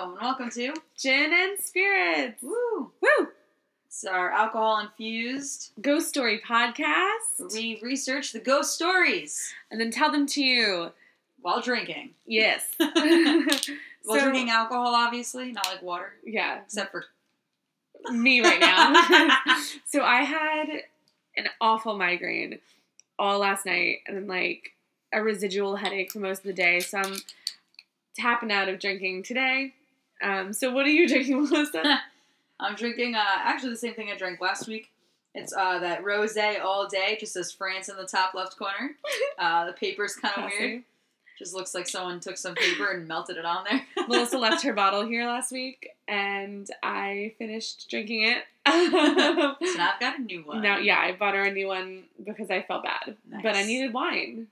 Hello, and welcome to Gin and Spirits. Woo. Woo! It's our alcohol infused. Ghost Story podcast. We research the ghost stories And then tell them to you. while drinking. Yes. While So- drinking alcohol, obviously, not like water, Yeah, except for me right now. so I had an awful migraine all last night and then like a residual headache for most of the day. So I'm tapping out of drinking today. Um, so what are you drinking, Melissa? I'm drinking. Uh, actually, the same thing I drank last week. It's uh, that rosé all day. Just says France in the top left corner. Uh, the paper's kind of weird. Just looks like someone took some paper and melted it on there. Melissa left her bottle here last week, and I finished drinking it. So now I've got a new one. Now, yeah, I bought her a new one because I felt bad, but I needed wine.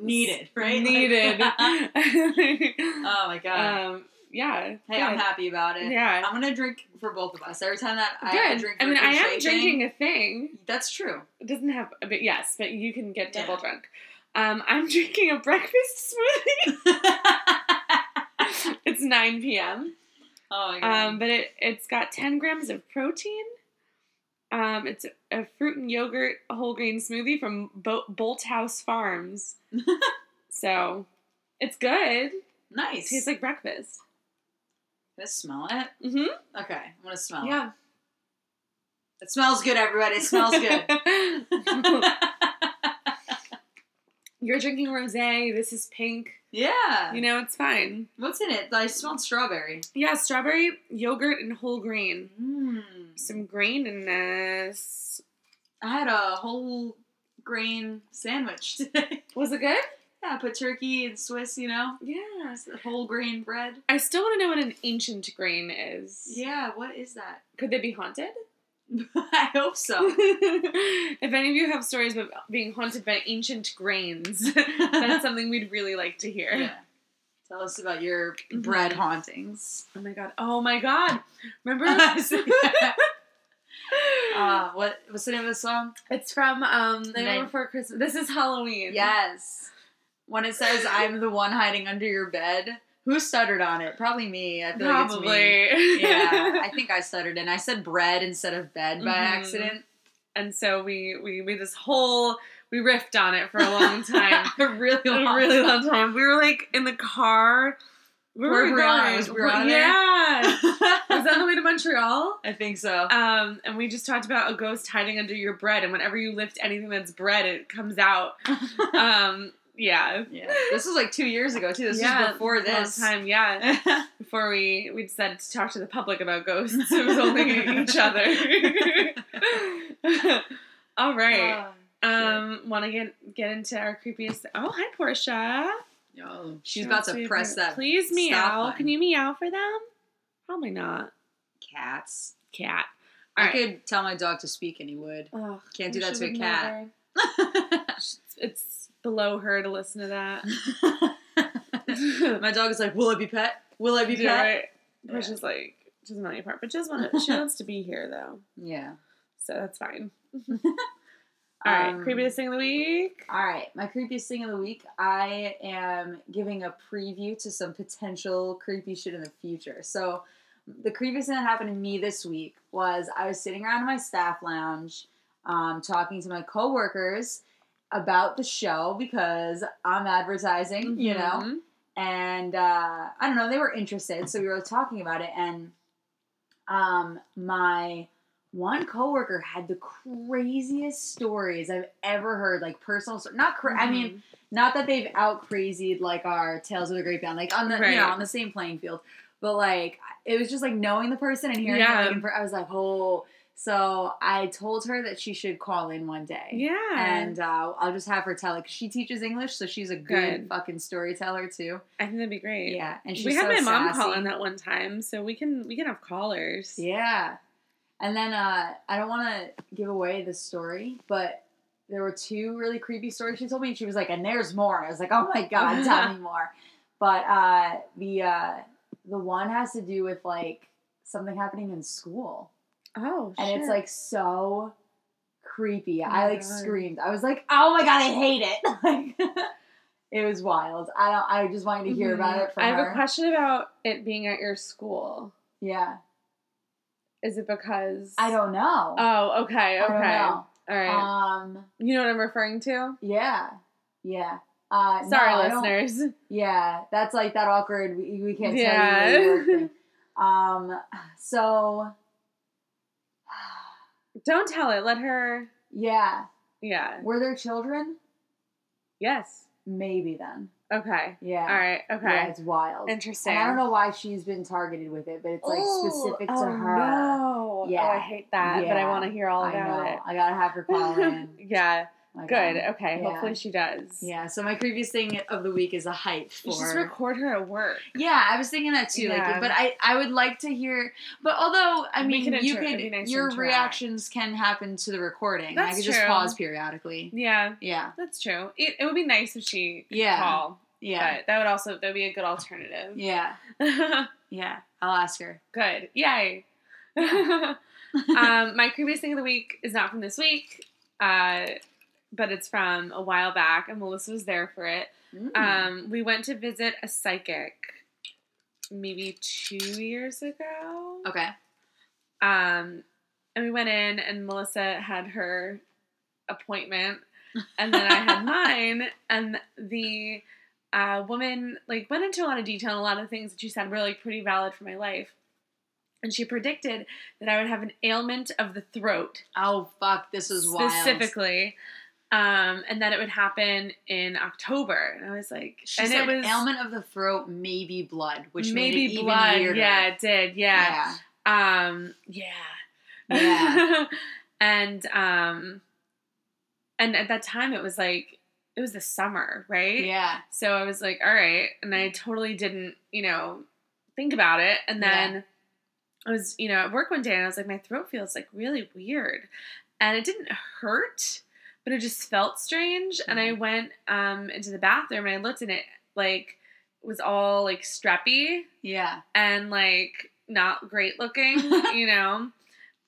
Needed, right? Needed. oh my god. um, yeah. hey, I'm happy about it. Yeah. I'm gonna drink for both of us. Every time that I Good. drink, I mean, I am drinking a thing. That's true. It doesn't have, but yes, but you can get double Yeah. drunk. Um, I'm drinking a breakfast smoothie. it's 9 p.m. Oh my god. Um, but it it's got 10 grams of protein. Um, it's a fruit and yogurt whole grain smoothie from Bo- Bolthouse Farms. so it's good. nice. It tastes like breakfast. Can I smell it? Mm-hmm. Okay, I'm gonna smell it. Yeah. It smells good, everybody. It smells good. You're drinking rosé. This is pink. yeah. You know, it's fine. What's in it? I smelled strawberry. Yeah, strawberry, yogurt, and whole grain. Mm. Some grain in this. I had a whole grain sandwich today. Was it good? Yeah, put turkey and Swiss, you know, Yeah. whole grain bread. I still want to know what an ancient grain is. Yeah, what is that? Could they be haunted? I hope so. if any of you have stories about being haunted by ancient grains, that's something we'd really like to hear. Yeah. Tell us about your Mhm. bread hauntings. Oh my god. Oh my god. Remember? uh, what what's the name of the song? it's from um The Night Before Christmas. This is Halloween. Yes. When it says "I'm the one hiding under your bed," who stuttered on it? Probably me. I feel like it's me. Yeah, I think I stuttered, and I said bread instead of bed by Mhm. accident. and so we we made this whole we riffed on it for a long time. a really a really long time. We were like in the car. Where were we Brianna going? was Brianna there? yeah. Was that on the way to Montreal? I think so. Um, and we just talked about a ghost hiding under your bread, and whenever you lift anything that's bread, it comes out. Um, yeah. yeah, this was like two years ago too. This yeah, was before long this. time. Yeah, before we we decided to talk to the public about ghosts. It was only each other. All right. Oh, Um, want to get get into our creepiest? Oh, hi, Portia. Yo, she's She about to press that. Please meow. button. Can you meow for them? Probably not. Cats. Cat. I All right. could tell my dog to speak and he would. Ugh, Can't do that to a cat. It's below her to listen to that. my dog is like, "Will I be pet? Will I be pet?" Yeah, right. Yeah. Portia's like she doesn't want any part, but she does want to, she wants to be here though, Yeah. so that's fine. All right, Um, creepiest thing of the week. All right, my creepiest thing of the week. I am giving a preview to some potential creepy shit in the future. So, the creepiest thing that happened to me this week was I was sitting around in my staff lounge, um, talking to my coworkers about the show because I'm advertising, you know, Mhm. and uh, I don't know, they were interested, so we were talking about it, and um, my one coworker had the craziest stories I've ever heard, like personal, sto- not cra- I Mm-hmm. mean, not that they've out crazied like our Tales of the Great Grapevine, like on the you know on the same playing field, but like it was just like knowing the person and hearing Yeah. it, like, I was like, oh. So I told her that she should call in one day. yeah, And uh, I'll just have her tell it. 'cause she teaches English, so she's a good, Good. fucking storyteller too. I think that'd be great. Yeah, and she's we had so my mom sassy. call in that one time, so we can we can have callers. Yeah. And then uh, I don't want to give away the story, but there were two really creepy stories she told me. And she was like, and there's more. And I was like, oh my God, tell me more. But uh, the, uh, the one has to do with like something happening in school. Oh, And shit. it's like so creepy. Oh I like God. screamed. I was like, oh my God, I hate it. Like, It was wild. I don't. I just wanted to hear about Mhm. it from I have her. a question about it being at your school. Yeah. Is it because I don't know. Oh, okay, I okay. don't know. All right. Um. you know what I'm referring to? Yeah. Yeah. Uh, Sorry, don't- listeners. Yeah, that's like that awkward. We, we can't Yeah. tell you where you. Um. So. Don't tell it. Let her. Yeah. Yeah. Were there children? Yes. Maybe then. Okay. Yeah. All right. Okay. Yeah, it's wild. Interesting. And I don't know why she's been targeted with it, but it's like Ooh, specific to her. oh, her. No. Yeah. Oh, I hate that, but I want to hear all I about know. it. I gotta have her call in. yeah. Good. Okay. yeah. Hopefully she does. Yeah. So my previous thing of the week is a hype You just record her at work. Yeah, I was thinking that too. Yeah. Like, but I, I would like to hear. But although I mean, can you inter- could nice your reactions can happen to the recording. That's I could just pause periodically. Yeah. Yeah, That's true. It, it would be nice if she could Yeah. call. yeah, But that would also that would be a good alternative. yeah, yeah. I'll ask her. Good. Yay. um, my previous thing of the week is not from this week, uh, but it's from a while back, and Melissa was there for it. Mm. Um, we went to visit a psychic maybe two years ago. okay. Um, and we went in, and Melissa had her appointment, and then I had mine, and the uh, woman like went into a lot of detail and a lot of things that she said were like pretty valid for my life. And she predicted that I would have an ailment of the throat, Oh fuck! This is wild. specifically, um, and that it would happen in October. And I was like, She and said it was ailment of the throat, maybe blood, which maybe blood. Yeah, it did. yeah, Um, yeah. Yeah. and um and at that time it was like it was the summer, right? yeah. So I was like, all right, and I totally didn't, you know, think about it. And then I was, you know, at work one day and I was like, my throat feels like really weird. And it didn't hurt, but it just felt strange. And I went um into the bathroom and I looked and it like was all like streppy yeah. and like not great looking, you know.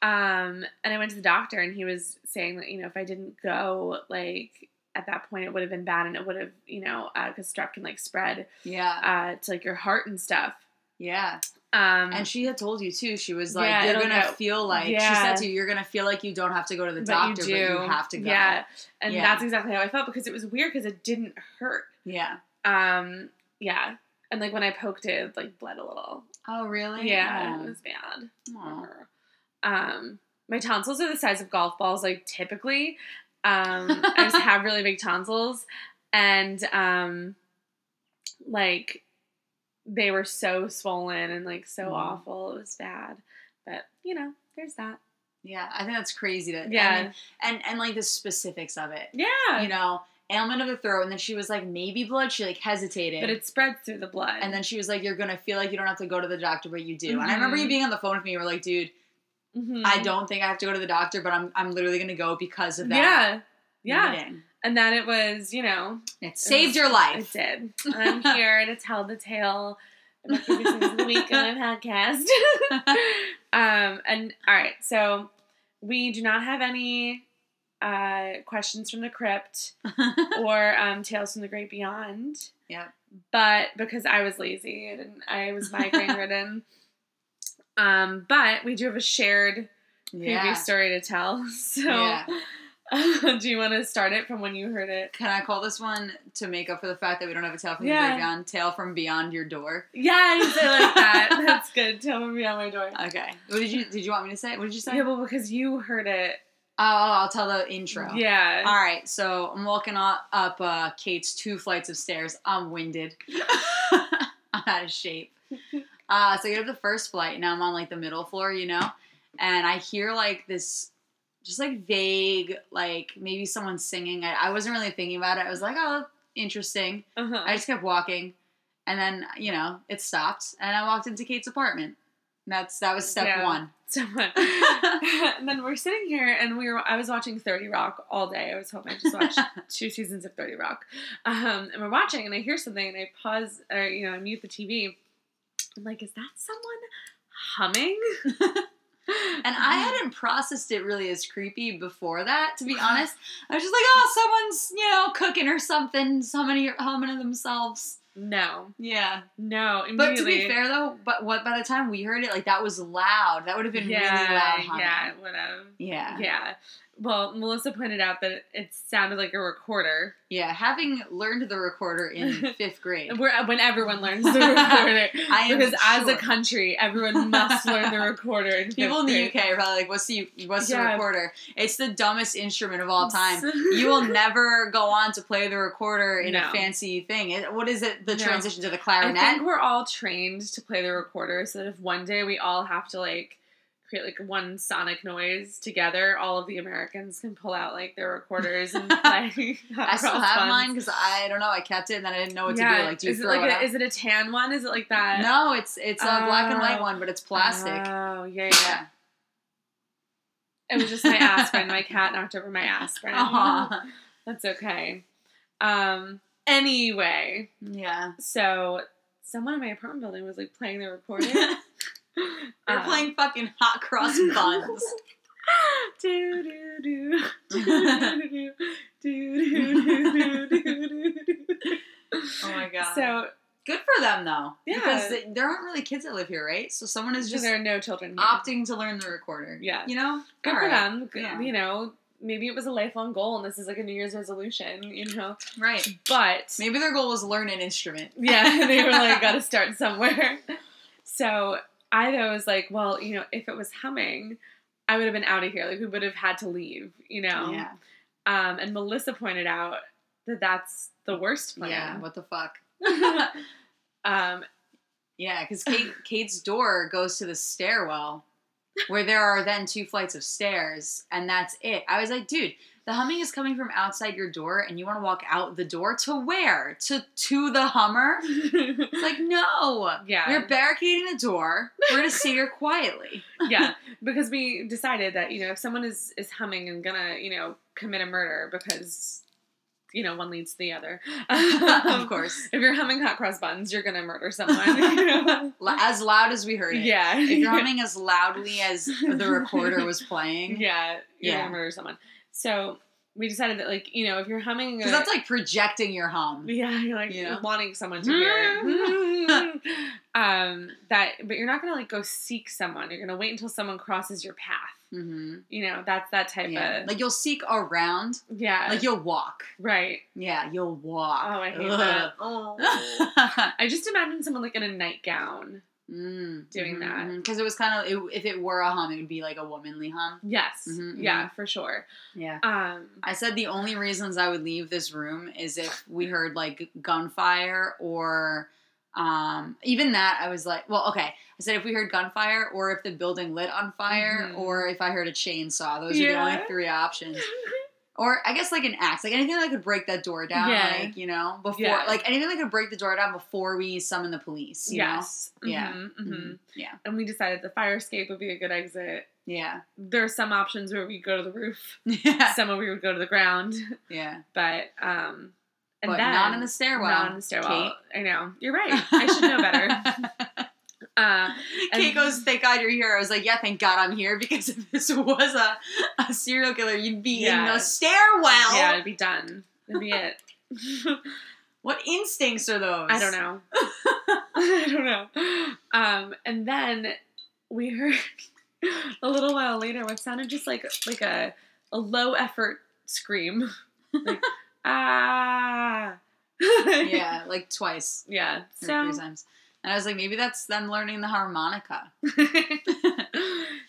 Um, and I went to the doctor, and he was saying that you know if I didn't go, like at that point, it would have been bad, and it would have you know because strep can like spread Yeah. uh, to like your heart and stuff. Yeah. Um, And she had told you too. She was like, Yeah, "You're gonna get- feel like." She said to you, "You're gonna feel like you don't have to go to the but doctor, but you have to go." Yeah, and Yeah. that's exactly how I felt because it was weird because it didn't hurt. Yeah. Um, yeah, and like when I poked it, it like bled a little. Oh, really? Yeah, Oh. it was bad. Aw. Um, my tonsils are the size of golf balls, like typically. Um, I just have really big tonsils, and um, like they were so swollen and like so Mhm. awful. It was bad, but you know, there's that. Yeah, I think that's crazy to Yeah. and, and and like the specifics of it. Yeah, You know, ailment of the throat, and then she was like, maybe blood. She like hesitated, but it spreads through the blood. and then she was like, you're gonna feel like you don't have to go to the doctor, but you do. And I remember you being on the phone with me. You were like, dude, Mhm. I don't think I have to go to the doctor, but I'm I'm literally gonna go because of that. Yeah, yeah, meeting. And then it was, you know, It saved it your life. It did. I'm here to tell the tale previous things of the week on my podcast. um, and all right, so we do not have any uh, questions from the crypt or um, tales from the great beyond. Yep. But because I was lazy and I was migraine ridden. Um, but we do have a shared yeah. previous story to tell. So Yeah. do you want to start it from when you heard it? Can I call this one to make up for the fact that we don't have a tale from Yeah. beyond? Tale from beyond your door. Yeah, I like that. That's good. Tell me beyond my door. Okay. What did you did you want me to say? What did you say? Yeah, but because you heard it. Oh, I'll tell the intro. Yeah. All right. So I'm walking up, up uh, Kate's two flights of stairs. I'm winded. I'm out of shape. Uh, so I get up the first flight. Now I'm on like the middle floor, you know, and I hear like this, just like vague, like maybe someone singing. I, I wasn't really thinking about it. I was like, oh, interesting. Uh-huh. I just kept walking, and then you know it stopped, and I walked into Kate's apartment. That's that was step Yeah. one. so much. and then we're sitting here, and we were. I was watching Thirty Rock all day. I was hoping I just watched two seasons of Thirty Rock. Um, and we're watching, and I hear something, and I pause, or you know, I mute the TV. I'm like, is that someone humming? And I hadn't processed it really as creepy before that, to be honest. I was just like, oh, someone's, you know, cooking or something, somebody humming to themselves. No, Yeah. no. But to be fair though, but what by the time we heard it, like that was loud. That would have been yeah, really loud humming. yeah, whatever. Yeah. Yeah. Well, Melissa pointed out that it sounded like a recorder. Yeah. Having learned the recorder in fifth grade. Where, uh, when everyone learns the recorder. I am because as a country, everyone must learn the recorder. In People in the UK are probably like, "What's the what's the recorder?" It's the dumbest instrument of all time. You will never go on to play the recorder in No. a fancy thing. It, what is it? The No. transition to the I clarinet. think we're all trained to play the recorder, so that if one day we all have to like create like one sonic noise together, all of the Americans can pull out like their recorders and play. I still have mine because I don't know. I kept it and then I didn't know what to do. Like, do you is it throw like it a, is it a tan one? Is it like that? No, it's it's a black and white Oh. one, but it's plastic. Oh yeah, yeah. yeah. It was just my aspirin. my cat knocked over my aspirin. Aw. That's okay. Um. Anyway, Yeah. so someone in my apartment building was like playing the recording. They're Um, playing fucking hot cross buns. do do do do do do do do do. Oh my god. So good for them though, Yeah. because th- there aren't really kids that live here, right? So someone is just there are no children. Here. opting to learn the recorder. Yeah. You know. Good All for right. them. Yeah. You know, maybe it was a lifelong goal, and this is like a New Year's resolution. You know, Right. but Maybe their goal was learn an instrument. yeah, they were like, got to start somewhere. So I though was like, well, you know, if it was humming, I would have been out of here. Like we would have had to leave. You know. Yeah. Um, and Melissa pointed out that that's the worst plan. Yeah. What the fuck? um, Yeah, because Kate, Kate's door goes to the stairwell, where there are then two flights of stairs, and that's it. I was like, dude, the humming is coming from outside your door, and you want to walk out the door to where? To to the Hummer? It's like, no. Yeah. We're barricading the door. We're gonna sit here quietly. yeah, because we decided that you know if someone is is humming and gonna you know commit a murder because you know one leads to the other. of course, If you're humming hot cross buns, you're gonna murder someone. you know? As loud as we heard it. yeah. If you're humming as loudly as the recorder was playing, yeah, you're Yeah. gonna murder someone. So we decided that like you know if you're humming, because that's like projecting your hum. Yeah, you're like You know? wanting someone to hear it. um, that, but you're not gonna like go seek someone. You're gonna wait until someone crosses your path. hmm You know, that's that type Yeah, of like you'll seek around, yeah, like you'll walk. right. Yeah, you'll walk. Oh, I hate Ugh. that. Oh. I just imagine someone like in a nightgown. Mm, Doing that. because it was kind of if it were a hum, it would be like a womanly hum. Yes, Mhm, yeah, for sure. Yeah. Um, I said the only reasons I would leave this room is if we heard like gunfire or um even that I was like, well, okay. I said if we heard gunfire or if the building lit on fire Mhm. or if I heard a chainsaw. Those are the only three options. Or I guess like an axe, like anything that could break that door down, Yeah. like you know, before Yeah. like anything that could break the door down before we summon the police. You yes, Yeah. Mhm, know? mhm. Yeah. And we decided the fire escape would be a good exit. Yeah. There are some options where we go to the roof, Yeah. some where we would go to the ground, yeah. but um, and but then not in the stairwell. Not in the stairwell. I know. You're right. I should know better. Uh, Kate goes, "Thank God you're here." I was like, "Yeah, thank God I'm here because if this was a, a serial killer, you'd be in the stairwell." yeah, it'd be done. That'd be it. What instincts are those? I don't know. I don't know. Um, and then we heard a little while later what sounded just like like a a low effort scream, like ah. yeah, like twice, yeah. So three times, and I was like, maybe that's them learning the harmonica.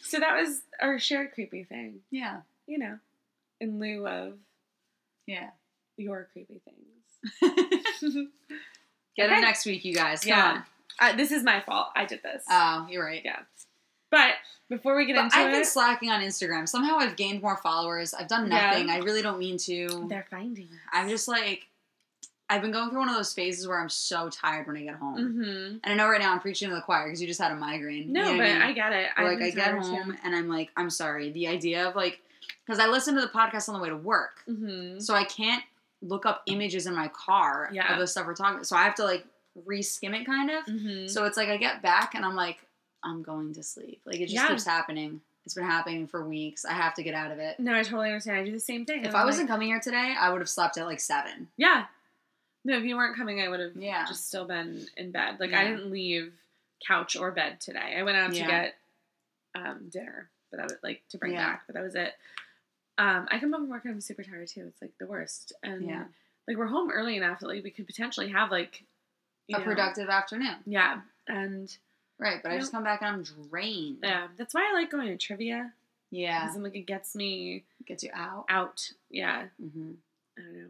so that was our shared creepy thing, Yeah, you know, in lieu of yeah. your creepy things. Get Okay. it next week, you guys. Come Yeah. Uh, this is my fault. I did this. Oh, you're right. yeah. But before we get But into I've it, been slacking on Instagram. Somehow I've gained more followers. I've done Yeah. nothing. I really don't mean to. they're finding us. I'm just like, I've been going through one of those phases where I'm so tired when I get home. Mm-hmm. And I know right now I'm preaching to the choir because you just had a migraine. No, You know but I, mean? I get it. Like I get home and I'm like, I'm sorry. The idea of like, because I listen to the podcast on the way to work, too. Mhm. so I can't look up images in my car Yeah. of the stuff we're talking. about. So I have to like re-skim it kind of. Mhm. So it's like I get back and I'm like, I'm going to sleep. Like it just Yeah. keeps happening. It's been happening for weeks. I have to get out of it. No, I totally understand. I do the same thing. If I'm I wasn't like, coming here today, I would have slept at like seven. yeah. No, if you weren't coming, I would have Yeah. just still been in bed. Like I didn't leave couch or bed today. I went out Yeah. to get um, dinner, but that was like to bring Yeah. back. But that was it. Um, I come home from work and I'm super tired too. It's like the worst. And Yeah. like we're home early enough that like we could potentially have like A know- productive afternoon. Yeah, and Right, but I just come back and I'm drained. yeah, that's why I like going to trivia. Yeah. Because I'm like it gets me Gets you out. out. Yeah, hmm I don't know.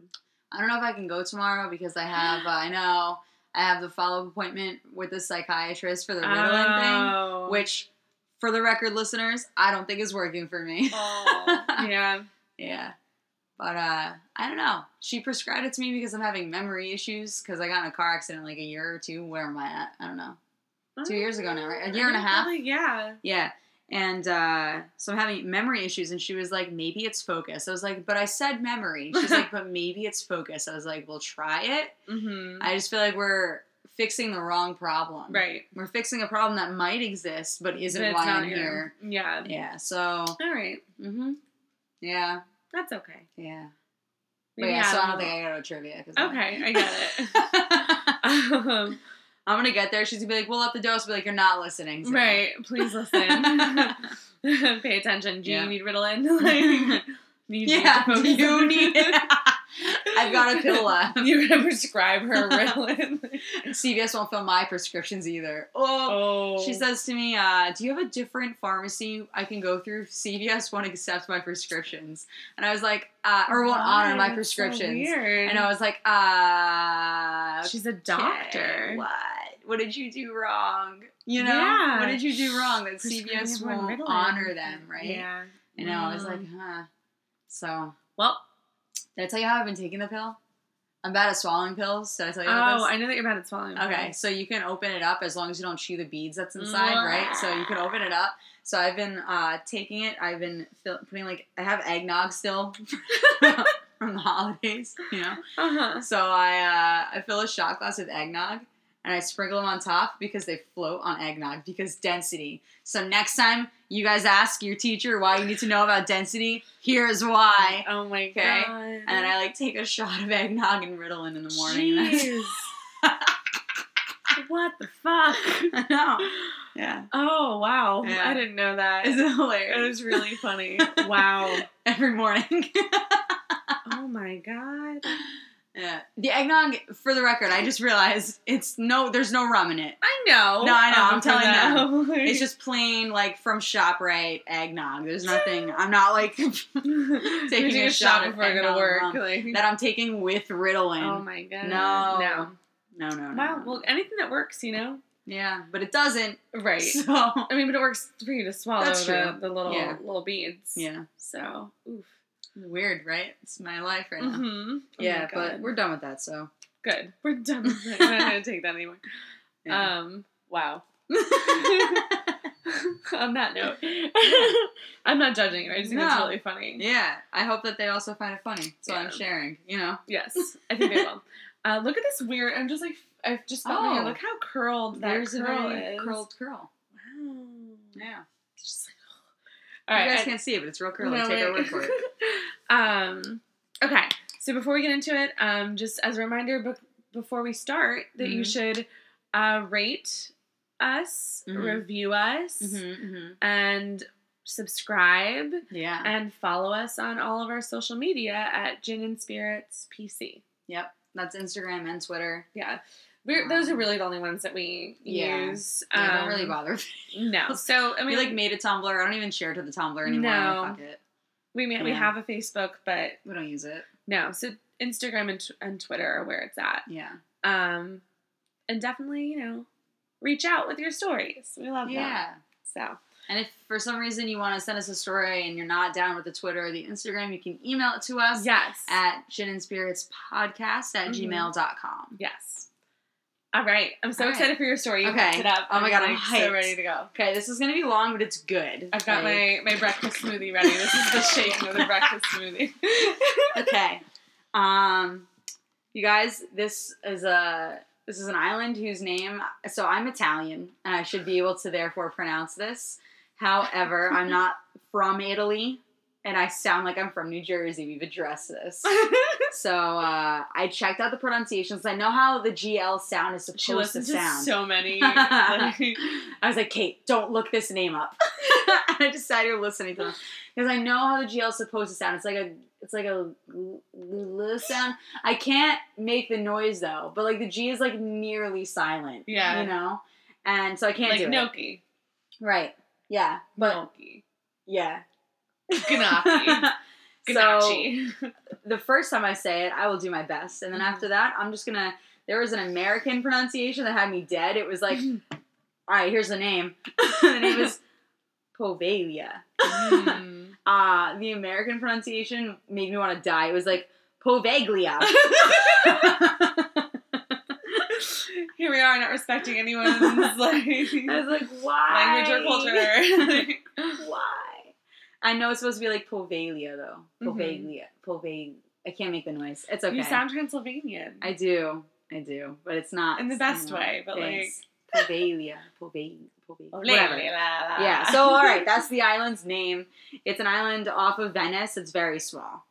I don't know if I can go tomorrow because I have, uh, I know, I have the follow up appointment with the psychiatrist for the Ritalin thing, Oh. which, for the record, listeners, I don't think is working for me. Oh, yeah. yeah. But uh, I don't know. She prescribed it to me because I'm having memory issues because I got in a car accident like a year or two. Where am I at? I don't know. Two years ago now, right? A year and a half? probably, yeah. Yeah. And uh, so I'm having memory issues, and she was like, maybe it's focus. I was like, but I said memory. She's like, but maybe it's focus. I was like, well, try it. Mm-hmm. I just feel like we're fixing the wrong problem. right. We're fixing a problem that might exist, but isn't But why I'm here. Yeah. Yeah. So, All right. Mm-hmm. yeah, That's okay. yeah. But yeah, so I don't think I gotta go trivia. Okay, I get it. um, I'm gonna get there. She's gonna be like, "We'll up the dose." Be like, "You're not listening." so- right. Please listen. Pay attention. Do Yeah. you need Ritalin? Like, need yeah. Do you need? I've got a pill left. You're gonna prescribe her Ritalin. CVS won't fill my prescriptions either. Oh. oh. She says to me, uh, "Do you have a different pharmacy I can go through? CVS won't accept my prescriptions." And I was like, uh, "Or won't honor my? That's so prescriptions." weird. and I was like, "Uh, She's a okay, doctor. What? What did you do wrong? You know, Yeah. what did you do wrong that CVS won't Ritalin. honor them? Right? Yeah. I know. I was like, Mm. huh. So, well. Did I tell you how I've been taking the pill? I'm bad at swallowing pills. Did I tell you Oh, about this? I know that you're bad at swallowing. Okay, so you can open it up as long as you don't chew the beads that's inside, right? So you can open it up. So I've been uh, taking it. I've been fill- putting like I have eggnog still from the holidays, you know. Uh huh. So I uh, I fill a shot glass with eggnog and I sprinkle them on top because they float on eggnog because density. So next time you guys ask your teacher why you need to know about density, here's why. Oh my Okay. god. And then I like take a shot of eggnog and Ritalin in the morning. Jeez. what the fuck? I know. Yeah. Oh wow! Yeah. I didn't know that. Is it It was really funny. wow. Every morning. Oh my god. Yeah. The eggnog, for the record, I just realized it's no, there's no rum in it. I know. No, I know, Um, I'm telling them. Like- It's just plain, like, from ShopRite eggnog. There's nothing, I'm not like, taking a shot of before I go to work. Like, that I'm taking with Ritalin. oh my god. No. No. No, no, no. Wow. Well, anything that works, you know. yeah, but it doesn't. Right. So, I mean, but it works for you to swallow the, the little Yeah. little beads. yeah. So, oof. Weird, right? It's my life right now. Mm-hmm. Yeah, but we're done with that, so. good. We're done with it. I'm not gonna take that anymore. Yeah. Um. Wow. On that note, I'm not judging you. I just think it's really funny. yeah, I hope that they also find it funny. So Yeah. I'm sharing, you know? Yes, I think they will. Uh, look at this weird. I'm just like I've just felt Oh. Look how curled that There's curl a very is. curled curl. Wow. Yeah. It's just like, all right. you guys I- can't see it, but it's real curly. No, Take our word for it. um, okay. So before we get into it, um, just as a reminder, be- before we start, that you Mhm. should uh, rate us, Mhm. review us, Mm-hmm, and subscribe, Yeah. and follow us on all of our social media at Gin and Spirits PC. Yep. That's Instagram and Twitter. Yeah. We're, those are Um, really the only ones that we Yeah. use. Yeah, don't really Um, bother. No. So I mean, mean, like made a Tumblr. I don't even share to the Tumblr anymore. No. Fuck it. we may, we have a Facebook, but We don't use it. no. So Instagram and, and Twitter are where it's at. Yeah. Um, and definitely, you know, reach out with your stories. We love that. Yeah. that. So And if for some reason you want to send us a story and you're not down with the Twitter or the Instagram, you can email it to us yes, at gin and spirits podcast at Mhm. gmail.com. yes. All right, I'm so All right. excited for your story. You Okay. it up. Oh my God, I'm like, so ready to go. Okay, this is to be long, but it's good. I've got Like- my my breakfast smoothie ready. This is the shaking of the breakfast smoothie. okay. Um, you guys, this is a this is an island whose name. So I'm Italian, and I should be able to therefore pronounce this. However, I'm not from Italy, and I sound like I'm from New Jersey. We've addressed this. So uh, I checked out the pronunciations. I know how the GL sound is she supposed to listens to sound. so many. like- I was like, Kate, don't look this name up. and I decided to listening to them because I know how the GL is supposed to sound. It's like a, it's like a l- l- sound. I can't make the noise though, but like the G is like nearly silent. Yeah. you know, and so I can't like do gnocchi, it. Right. Yeah, but gnocchi, yeah. gnocchi, so gnocchi. The first time I say it, I will do my best, and then Mhm. after that, I'm just gonna. There was an American pronunciation that had me dead. It was like, all right, here's the name. the name is Povalia. Mm. Uh, the American pronunciation made me want to die. It was like Povaglia. Here we are, not respecting anyone's like I was like, why? language or culture. why? I know it's supposed to be like Povalia though. Mhm. Povaglia. Povag. I can't make the noise. It's okay. You sound Transylvanian. I do. I do. But it's not. In the best you know, way, but, like- it's Povalia. Oh, Whatever. Yeah, so all right, that's the island's name. It's an island off of Venice. It's very small.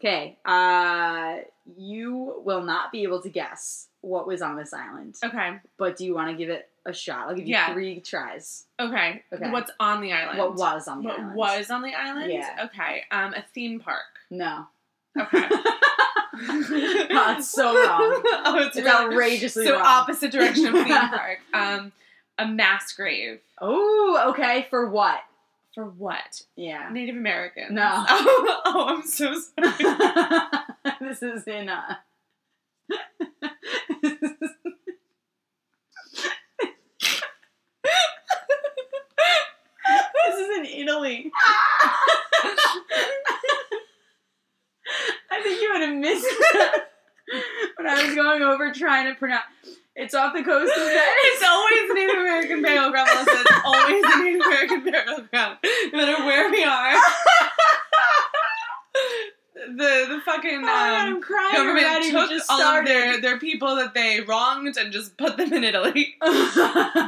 Okay, uh, you will not be able to guess what was on this island, okay. but do you want to give it a shot? I'll give you Yeah. three tries. Okay. Okay. What's on the island? What was on the What island? What was on the island? Yeah. Okay. Um, a theme park. No. Okay. oh, it's so wrong. oh, it's, It's really- outrageously so wrong. opposite direction of theme park. Um, a mass grave Oh, okay. For what? for what? Yeah. Native Americans. No. Oh, oh, I'm so sorry. this is in uh this is in Italy. I think you would have missed that when I was going over trying to pronounce. It's off the coast of Venice. It's always Native American burial ground, Melissa. It's always Native American burial ground, no matter where we are. The the fucking Oh God, um, I'm crying government already. Took all of their, their people that they wronged and just put them in Italy,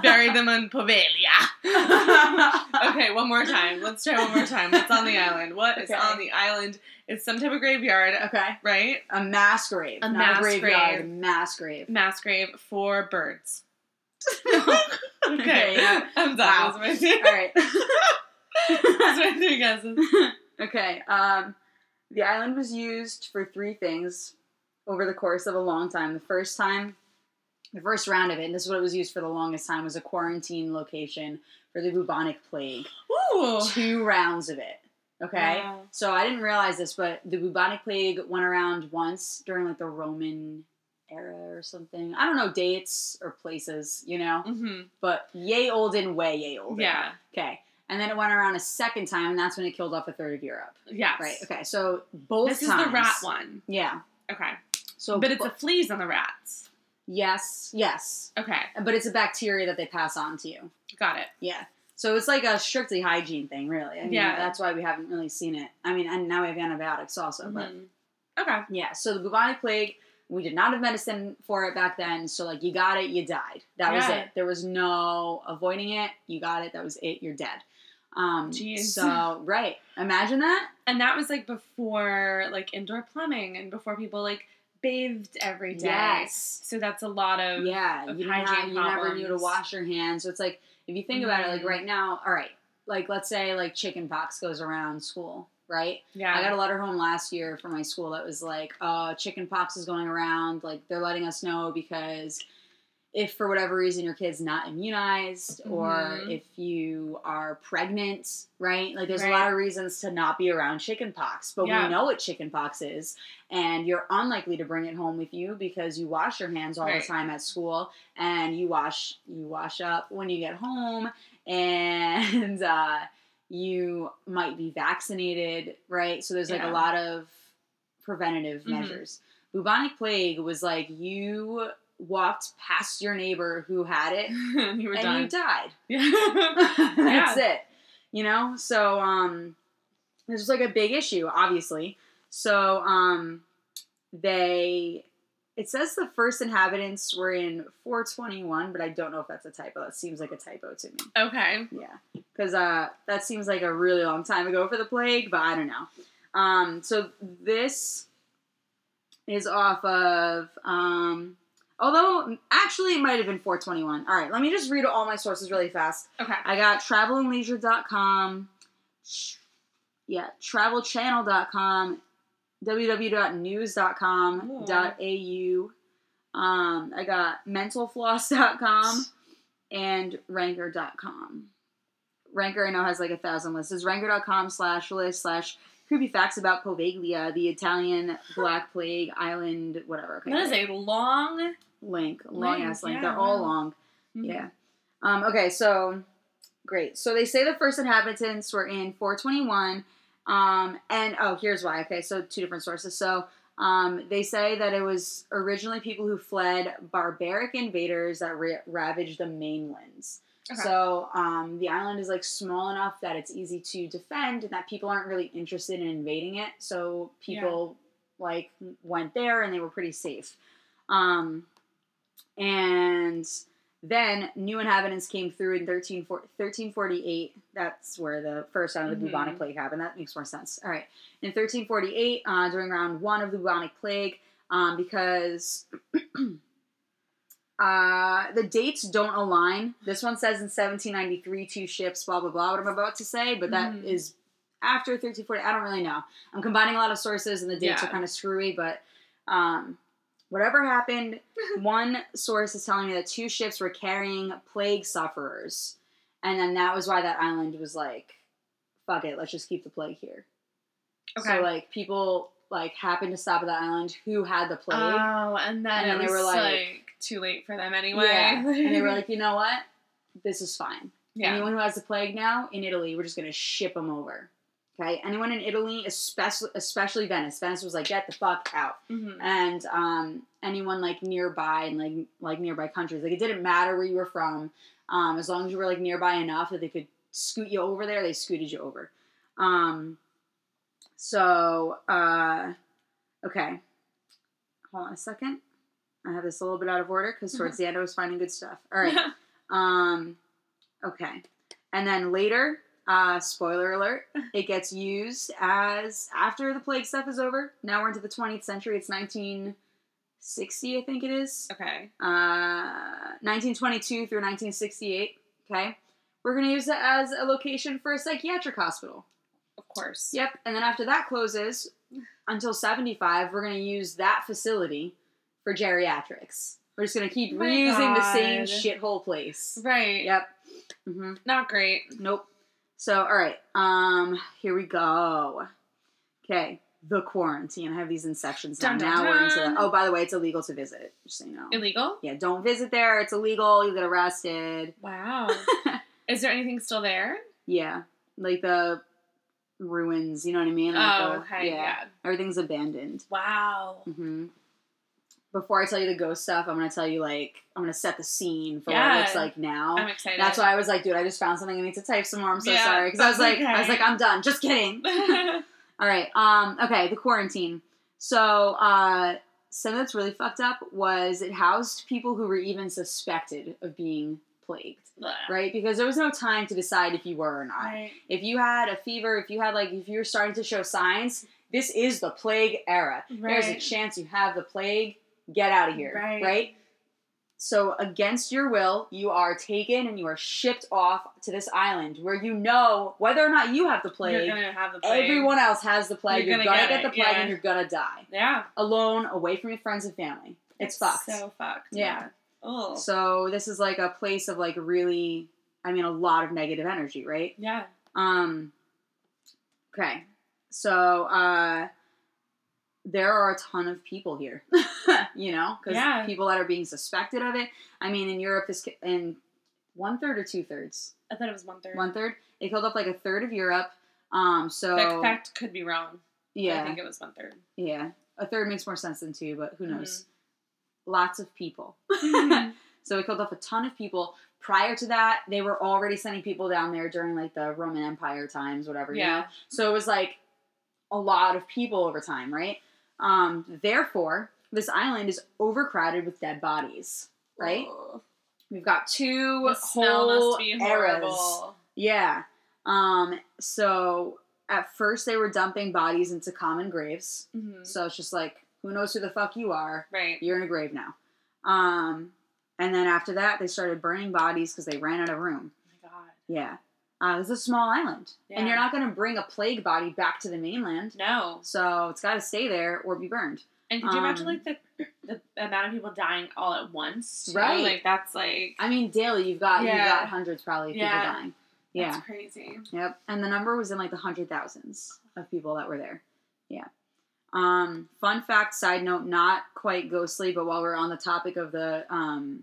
buried them in Poveglia. okay, one more time. Let's try one more time. What's on the island? What is Okay. on the island? It's some type of graveyard, okay. right? A mass grave. A mass a graveyard. grave. Mass grave. Mass grave for birds. Okay, Okay, yeah. I'm Wow. done. Those are my three. All right. Those are my three guesses. okay. Um, the island was used for three things over the course of a long time. The first time, the first round of it, and this is what it was used for the longest time, was a quarantine location for the bubonic plague. Ooh. Two rounds of it. Okay. Wow. So I didn't realize this, but the bubonic plague went around once during like the Roman era or something. I don't know dates or places, you know, Mm-hmm. but yay olden, way yay olden. Yeah. Okay. And then it went around a second time, and that's when it killed off a third of Europe. Yes. Right. Okay. So both This times. is the rat one. Yeah. Okay. So, but it's the fleas on the rats. yes, yes, Okay. but it's a bacteria that they pass on to you. Got it. Yeah. So it's like a strictly hygiene thing, really. I mean, Yeah. That's why we haven't really seen it. I mean, and now we have antibiotics also, but Mhm. Okay. Yeah, so the bubonic plague, we did not have medicine for it back then. So like you got it, you died. That was it. There was no avoiding it. You got it. That was it. You're dead. Um, Jeez. So right, imagine that. And that was like before like indoor plumbing and before people like bathed every day. Yes. So that's a lot of Yeah, of you have, you never knew to wash your hands. So it's like if you think about it, like Mhm. right now, all right, like let's say like chicken pox goes around school, right? yeah. I got a letter home last year from my school that was like, uh, chicken pox is going around. Like, they're letting us know because if for whatever reason your kid's not immunized or Mhm. if you are pregnant, right? Like, there's a lot of reasons to not be around chickenpox. But Yeah. we know what chickenpox is, and you're unlikely to bring it home with you because you wash your hands all Right. the time at school and you wash you wash up when you get home and uh, you might be vaccinated, right? So there's like Yeah. a lot of preventative Mhm. measures. Bubonic plague was like you walked past your neighbor who had it and you were and done. you died. yeah. That's it. You know? So um this was like a big issue, obviously. So um they it says the first inhabitants were in 421, but I don't know if that's a typo. That seems like a typo to me. Okay. Yeah, because uh, that seems like a really long time ago for the plague, but I don't know. Um, so this is off of. Um, although actually it might have been 421. All right, let me just read all my sources really fast. Okay. I got travelandleisure.com, yeah, travelchannel.com, www.news.com, Ooh. dot .au. Um, I got mentalfloss.com and ranker.com. Ranker I know has like a thousand lists. It's ranker.com slash list slash creepy facts about Poveglia, the Italian Black Plague island, whatever. Okay, That is a long. Link, long Link, ass link. yeah, They're all wow. long. Mhm. Yeah. Um, okay, so great. So they say the first inhabitants were in 421. Um, and oh, here's why. Okay, so two different sources. So um, they say that it was originally people who fled barbaric invaders that ra- ravaged the mainlands. Okay. So um, the island is like small enough that it's easy to defend, and that people aren't really interested in invading it. So people like went there, and they were pretty safe. Um, and then new inhabitants came through in 13, 1348. That's where the first round of the Mhm. bubonic plague happened. That makes more sense. All right. In 1348, uh, during round one of the bubonic plague, um, because uh, the dates don't align. This one says in 1793, two ships, blah, blah, blah, what I'm about to say, but that Mhm. is after 1340. I don't really know. I'm combining a lot of sources and the dates Yeah. are kind of screwy, but um, whatever happened, one source is telling me that two ships were carrying plague sufferers. And then that was why that island was like, fuck it, let's just keep the plague here. Okay. So, like, people like happened to stop at the island who had the plague. Oh, and then And then it they was were like, like- too late for them anyway. Yeah. and they were like, you know what? This is fine. yeah. Anyone who has the plague now in Italy, we're just going to ship them over. Okay? Anyone in Italy, especially especially Venice. Venice was like, get the fuck out. Mhm. And um, anyone like nearby and like like nearby countries, like it didn't matter where you were from, um, as long as you were like nearby enough that they could scoot you over there, they scooted you over. Um, so uh, okay, hold on a second. I have this a little bit out of order because towards the end I was finding good stuff. All right. Um, okay. And then later, uh, spoiler alert, it gets used as after the plague stuff is over. Now we're into the 20th century. It's 1960, I think it is. okay. Uh, 1922 through 1968. Okay. We're going to use it as a location for a psychiatric hospital. Of course. Yep. And then after that closes, until 75, we're going to use that facility for geriatrics. We're just going to keep Oh reusing the same shithole place. Right. Yep. hmm Not great. Nope. So, all right. Um, here we go. Okay. The quarantine. I have these in sections now. Dun, dun, now we're into. dun. Oh, by the way, it's illegal to visit. Just so you know. Illegal? Yeah, don't visit there. It's illegal. You'll get arrested. Wow. Is there anything still there? Yeah, like the ruins. You know what I mean? Like oh, the- okay. Yeah. Everything's abandoned. Wow. hmm Before I tell you the ghost stuff, I'm gonna tell you like I'm gonna set the scene for what Yeah. it looks like now. I'm excited. That's why I was like, dude, I just found something. I need to type some more. I'm so Yeah, sorry because I was like, I was like, I'm done. Just kidding. All right. Um. Okay. The quarantine. So, uh, something that's really fucked up was it housed people who were even suspected of being plagued, right? Because there was no time to decide if you were or not. Right. If you had a fever, if you had like, if you were starting to show signs, this is the plague era. There's a chance you have the plague. Get out of here. Right. right? So, against your will, you are taken and you are shipped off to this island where you know whether or not you have the plague. Have the plague. Everyone else has the plague. You're You're, gonna gonna, get get, the plague yeah. and you're gonna die. Yeah. Alone, away from your friends and family. It's fucked. So fucked. Yeah. Oh. So this is like a place of like really I mean a lot of negative energy, right? yeah. Um Okay. So uh there are a ton of people here, you know, because Yeah. people that are being suspected of it. I mean, in Europe, this in one third or two thirds, I thought it was one third. one third. It killed up like a third of Europe. Um, so That fact could be wrong. Yeah, I think it was one third. Yeah, a third makes more sense than two, but who Mm-hmm. knows? Lots of people. so it killed off a ton of people. Prior to that, they were already sending people down there during like the Roman Empire times, whatever. You know? Yeah. So it was like a lot of people over time, right? Um, therefore, this island is overcrowded with dead bodies. Right? We've got two The whole eras. Yeah. Um. So at first they were dumping bodies into common graves. Mhm. So it's just like, who knows who the fuck you are? Right. You're in a grave now. Um. And then after that, they started burning bodies because they ran out of room. Oh my god. Yeah. Uh, it's a small island, and you're not going to bring a plague body back to the mainland. No. So it's got to stay there or be burned. And could you imagine Um, like the the amount of people dying all at once? too? Right. Like that's like I mean, daily you've got you've Yeah. got hundreds probably of people dying. Yeah. that's crazy. Yep. And the number was in like the hundred thousands of people that were there. Yeah. Um, fun fact, side note, not quite ghostly, but while we're on the topic of the um,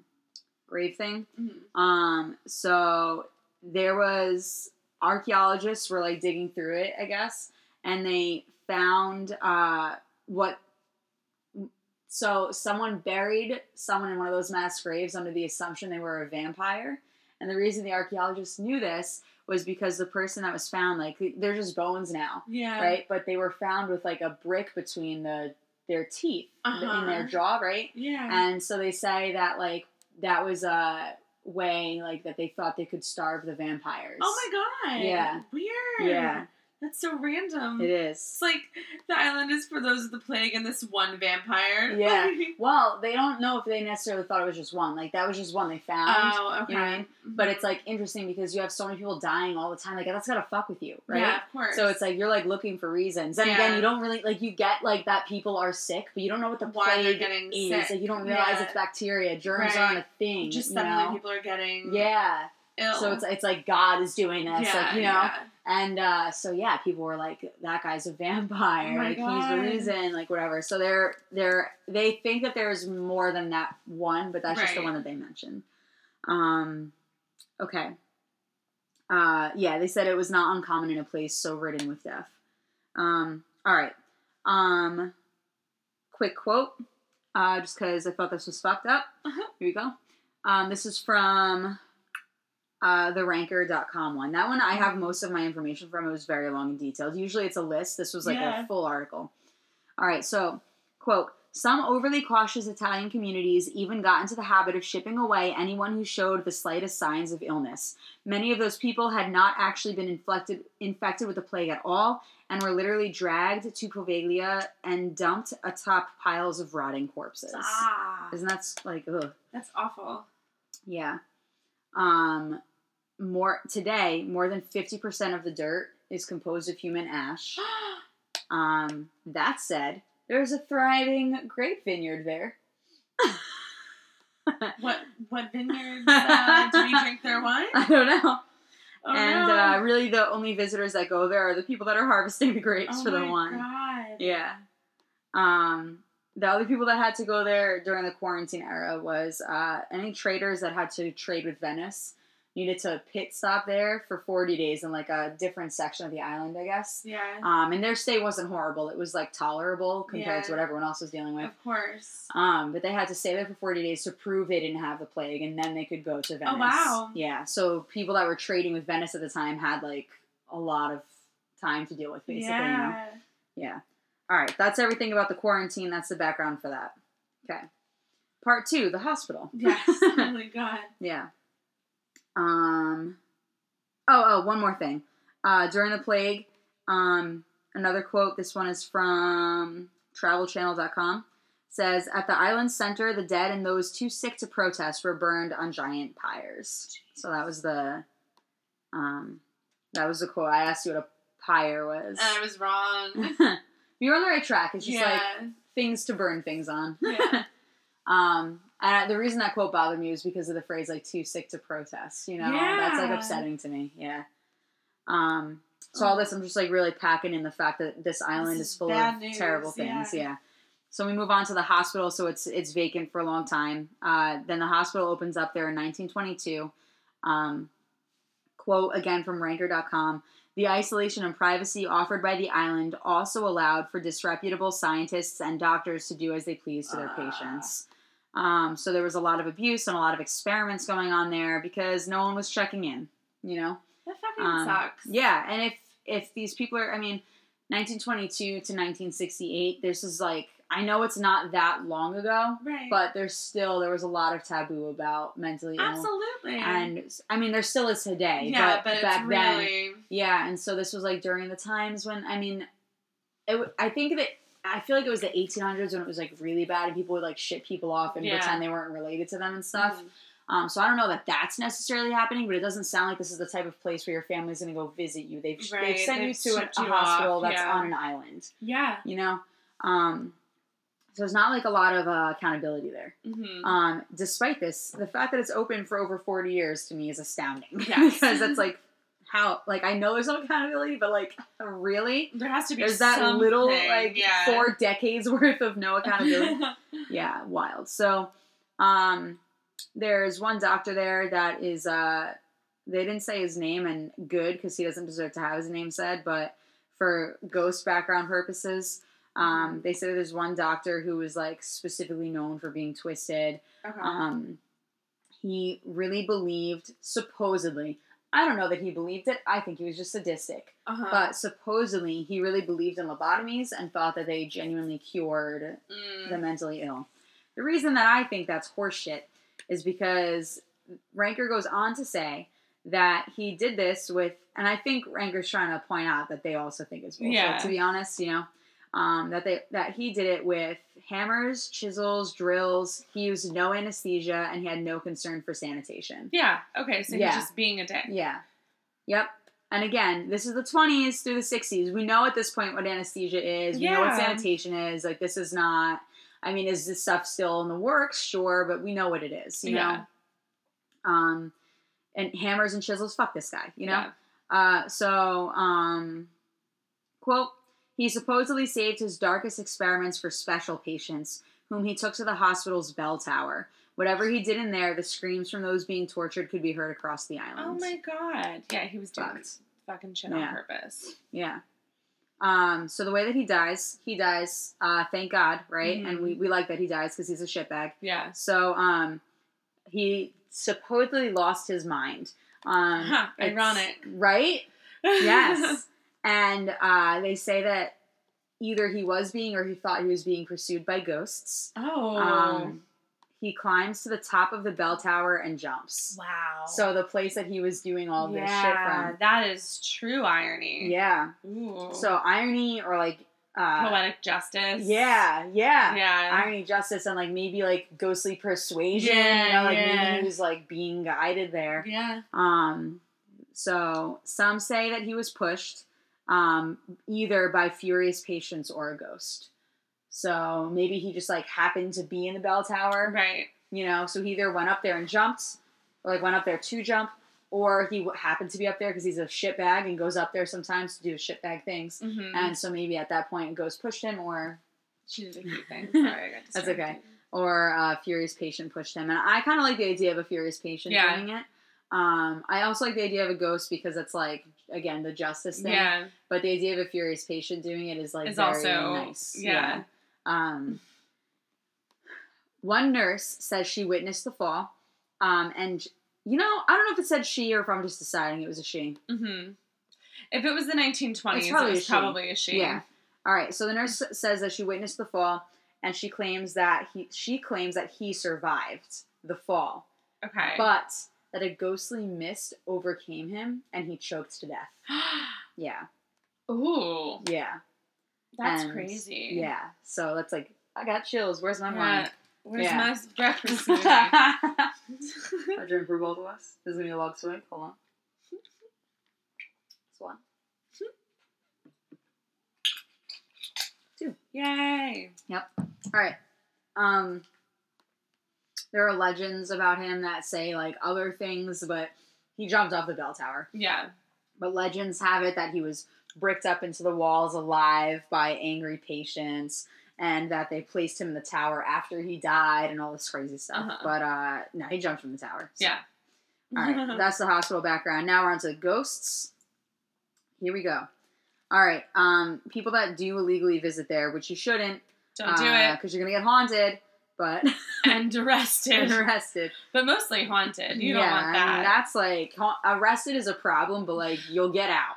grave thing, Mhm. um, so there was archaeologists were like digging through it, I guess, and they found uh, what. So someone buried someone in one of those mass graves under the assumption they were a vampire, and the reason the archaeologists knew this was because the person that was found, like they're just bones now, Yeah. right? But they were found with like a brick between the their teeth Uh-huh. in their jaw, right? Yeah. And so they say that like that was a way like that they thought they could starve the vampires. oh my god. Yeah. Weird. Yeah. That's so random. It It's like the island is for those of the plague and this one vampire. Yeah. Well, they don't know if they necessarily thought it was just one. Like that was just one they found. oh, okay. You know I mean? Mhm. But it's like interesting because you have so many people dying all the time. Like that's gotta fuck with you, right? Yeah, of course. So it's like you're like looking for reasons. And Yeah. again, you don't really like you get like that people are sick, but you don't know what the Why they're plague getting is. sick. Like you don't realize Yeah. it's bacteria. Germs Right. aren't a thing. just suddenly know? people are getting Yeah. Ill. So it's it's like God is doing this, yeah, like you know. yeah. And uh, so yeah, people were like, "That guy's a vampire. Oh like he's God. the reason. Like whatever." So they're they're they think that there's more than that one, but that's just the one that they mentioned. Um, okay. Uh, yeah, they said it was not uncommon in a place so ridden with death. Um, all right. Um, quick quote, uh, just because I thought this was fucked up. Uh-huh. Here we go. Um, this is from uh, the ranker.com one. That one I have most of my information from. It was very long and detailed. Usually it's a list. This was like Yeah. a full article. All right, so, quote, some overly cautious Italian communities even got into the habit of shipping away anyone who showed the slightest signs of illness. Many of those people had not actually been infected infected with the plague at all and were literally dragged to Poveglia and dumped atop piles of rotting corpses. Ah, Isn't that like ugh? that's awful. Yeah. Um more today, more than 50% of the dirt is composed of human ash. Um that said, there's a thriving grape vineyard there. what what vineyards uh, do we drink their wine? I don't know. Oh, and no. uh, really the only visitors that go there are the people that are harvesting the grapes oh for the wine. God. Yeah. Um, the other people that had to go there during the quarantine era was uh, any traders that had to trade with Venice needed to pit stop there for 40 days in like a different section of the island, I guess. Yeah. Um, and their stay wasn't horrible. It was like tolerable compared to what everyone else was dealing with. of course. Um, but they had to stay there for 40 days to prove they didn't have the plague, and then they could go to Venice. Oh, wow. Yeah, so people that were trading with Venice at the time had like a lot of time to deal with, basically. You know? yeah. Yeah. All right, that's everything about the quarantine. That's the background for that. Okay. Part two, the hospital. Yes. oh my God. Yeah. Um. Oh, oh, one more thing. Uh, during the plague, um, another quote. This one is from TravelChannel.com. Says at the island center, the dead and those too sick to protest were burned on giant pyres. So that was the, um, that was the quote. I asked you what a pyre was. And I was wrong. You're on the right track. It's just yeah. like things to burn things on. Yeah. um, and the reason that quote bothered me was because of the phrase like "too sick to protest." You know, that's like upsetting to me. Yeah. Um. So all this, I'm just like really packing in the fact that this island This is is full of news, terrible things. yeah. Yeah. So we move on to the hospital. So it's it's vacant for a long time. Uh, then the hospital opens up there in 1922. Um, quote again from Ranker.com. The isolation and privacy offered by the island also allowed for disreputable scientists and doctors to do as they pleased to their Ah. patients. Um, so there was a lot of abuse and a lot of experiments going on there because no one was checking in. You know. That fucking Um, sucks. Yeah, and if if these people are, I mean, 1922 to 1968, this is like I know it's not that long ago, Right. but there's still there was a lot of taboo about mentally ill. Absolutely. And I mean, there still is today. yeah, but, but, it's back then, yeah. And so this was like during the times when I mean, it. I think that I feel like it was the 1800s when it was like really bad and people would like ship people off and Yeah. pretend they weren't related to them and stuff. Mhm. Um, so I don't know that that's necessarily happening, but it doesn't sound like this is the type of place where your family's going to go visit you. They've Right, they've sent they've you to a, a you off, hospital that's yeah. on an island. Yeah. You know, um, so there's not like a lot of uh, accountability there. hmm Um, despite this, the fact that it's open for over 40 years to me is astounding Yes. because it's like how like I know there's no accountability, but like really, there has to be there's that little like yeah. four decades worth of no accountability. yeah, wild. So, um, there's one doctor there that is uh, they didn't say his name and good because he doesn't deserve to have his name said, but for ghost background purposes. Um, they said there's one doctor who was like specifically known for being twisted. okay. Um, he really believed, supposedly, I don't know that he believed it. I think he was just sadistic. uh-huh. But supposedly, he really believed in lobotomies and thought that they genuinely cured Mm. the mentally ill. The reason that I think that's horseshit is because Ranker goes on to say that he did this with, and I think Ranker's trying to point out that they also think it's bullshit. Yeah. To be honest, you know, um, that they that he did it with hammers, chisels, drills. He used no anesthesia and he had no concern for sanitation. yeah. Okay. So Yeah. he's just being a dick. Yeah. Yep. And again, this is the 20s through the 60s. We know at this point what anesthesia is. We know what sanitation is. Like, this is not, I mean, is this stuff still in the works? Sure, but we know what it is, you Yeah. know? Um, and hammers and chisels, fuck this guy, you know? Yeah. Uh, so, um, quote, he supposedly saved his darkest experiments for special patients, whom he took to the hospital's bell tower. Whatever he did in there, the screams from those being tortured could be heard across the island. Oh my god. Yeah, he was doing Fucked. fucking shit Yeah. on purpose. Yeah. Um, so the way that he dies, he dies, uh, thank God, right? Mhm. And we, we like that he dies because he's a shitbag. Yeah. So um, he supposedly lost his mind. Um, Huh, it's- ironic. Right? Yes. And uh, they say that either he was being or he thought he was being pursued by ghosts. oh. Um, he climbs to the top of the bell tower and jumps. wow. So the place that he was doing all this shit from. That is true irony. Yeah. Ooh. So irony or like uh, poetic justice. Yeah, yeah. Yeah. Irony, justice, and like maybe like ghostly persuasion. Yeah, you know, like yeah. maybe he was like being guided there. yeah. Um, so some say that he was pushed, um, either by furious patients or a ghost. So maybe he just like happened to be in the bell tower, Right. you know. So he either went up there and jumped, or like went up there to jump, or he w- happened to be up there because he's a shitbag and goes up there sometimes to do shitbag things. Mm-hmm. And so maybe at that point, a ghost pushed him, or she did a cute thing. Sorry, I got to That's okay. or a furious patient pushed him. And I kind of like the idea of a furious patient Yeah. doing it. Um, I also like the idea of a ghost because it's like again the justice thing. Yeah. But the idea of a furious patient doing it is like Is very also nice. yeah. Um, one nurse says she witnessed the fall, um, and you know I don't know if it said she or if I'm just deciding it was a she. Mm-hmm. If it was the 1920s, It's it probably a was she. probably a she. Yeah. All right. So the nurse says that she witnessed the fall, and she claims that he she claims that he survived the fall, Okay. but that a ghostly mist overcame him and he choked to death. Yeah. Ooh, Yeah. that's And, crazy. Yeah. So that's like I got chills. Where's my Yeah. wine? Where's Yeah. my breakfast? A drink for both of us. This is gonna be a log swig. Hold on. This one. Yay! Yep. All right. Um, there are legends about him that say like other things, but he jumped off the bell tower. Yeah. But legends have it that he was bricked up into the walls alive by angry patients, and that they placed him in the tower after he died, and all this crazy stuff. Uh-huh. But uh, no, he jumped from the tower. So- Yeah. All right, that's the hospital background. Now we're on to ghosts. Here we go. All right, um, people that do illegally visit there, which you shouldn't, Don't do it. because you're gonna get haunted, but And arrested, and arrested. but mostly haunted. You don't yeah, want I that. mean, that's like ha- arrested is a problem, but like you'll get out.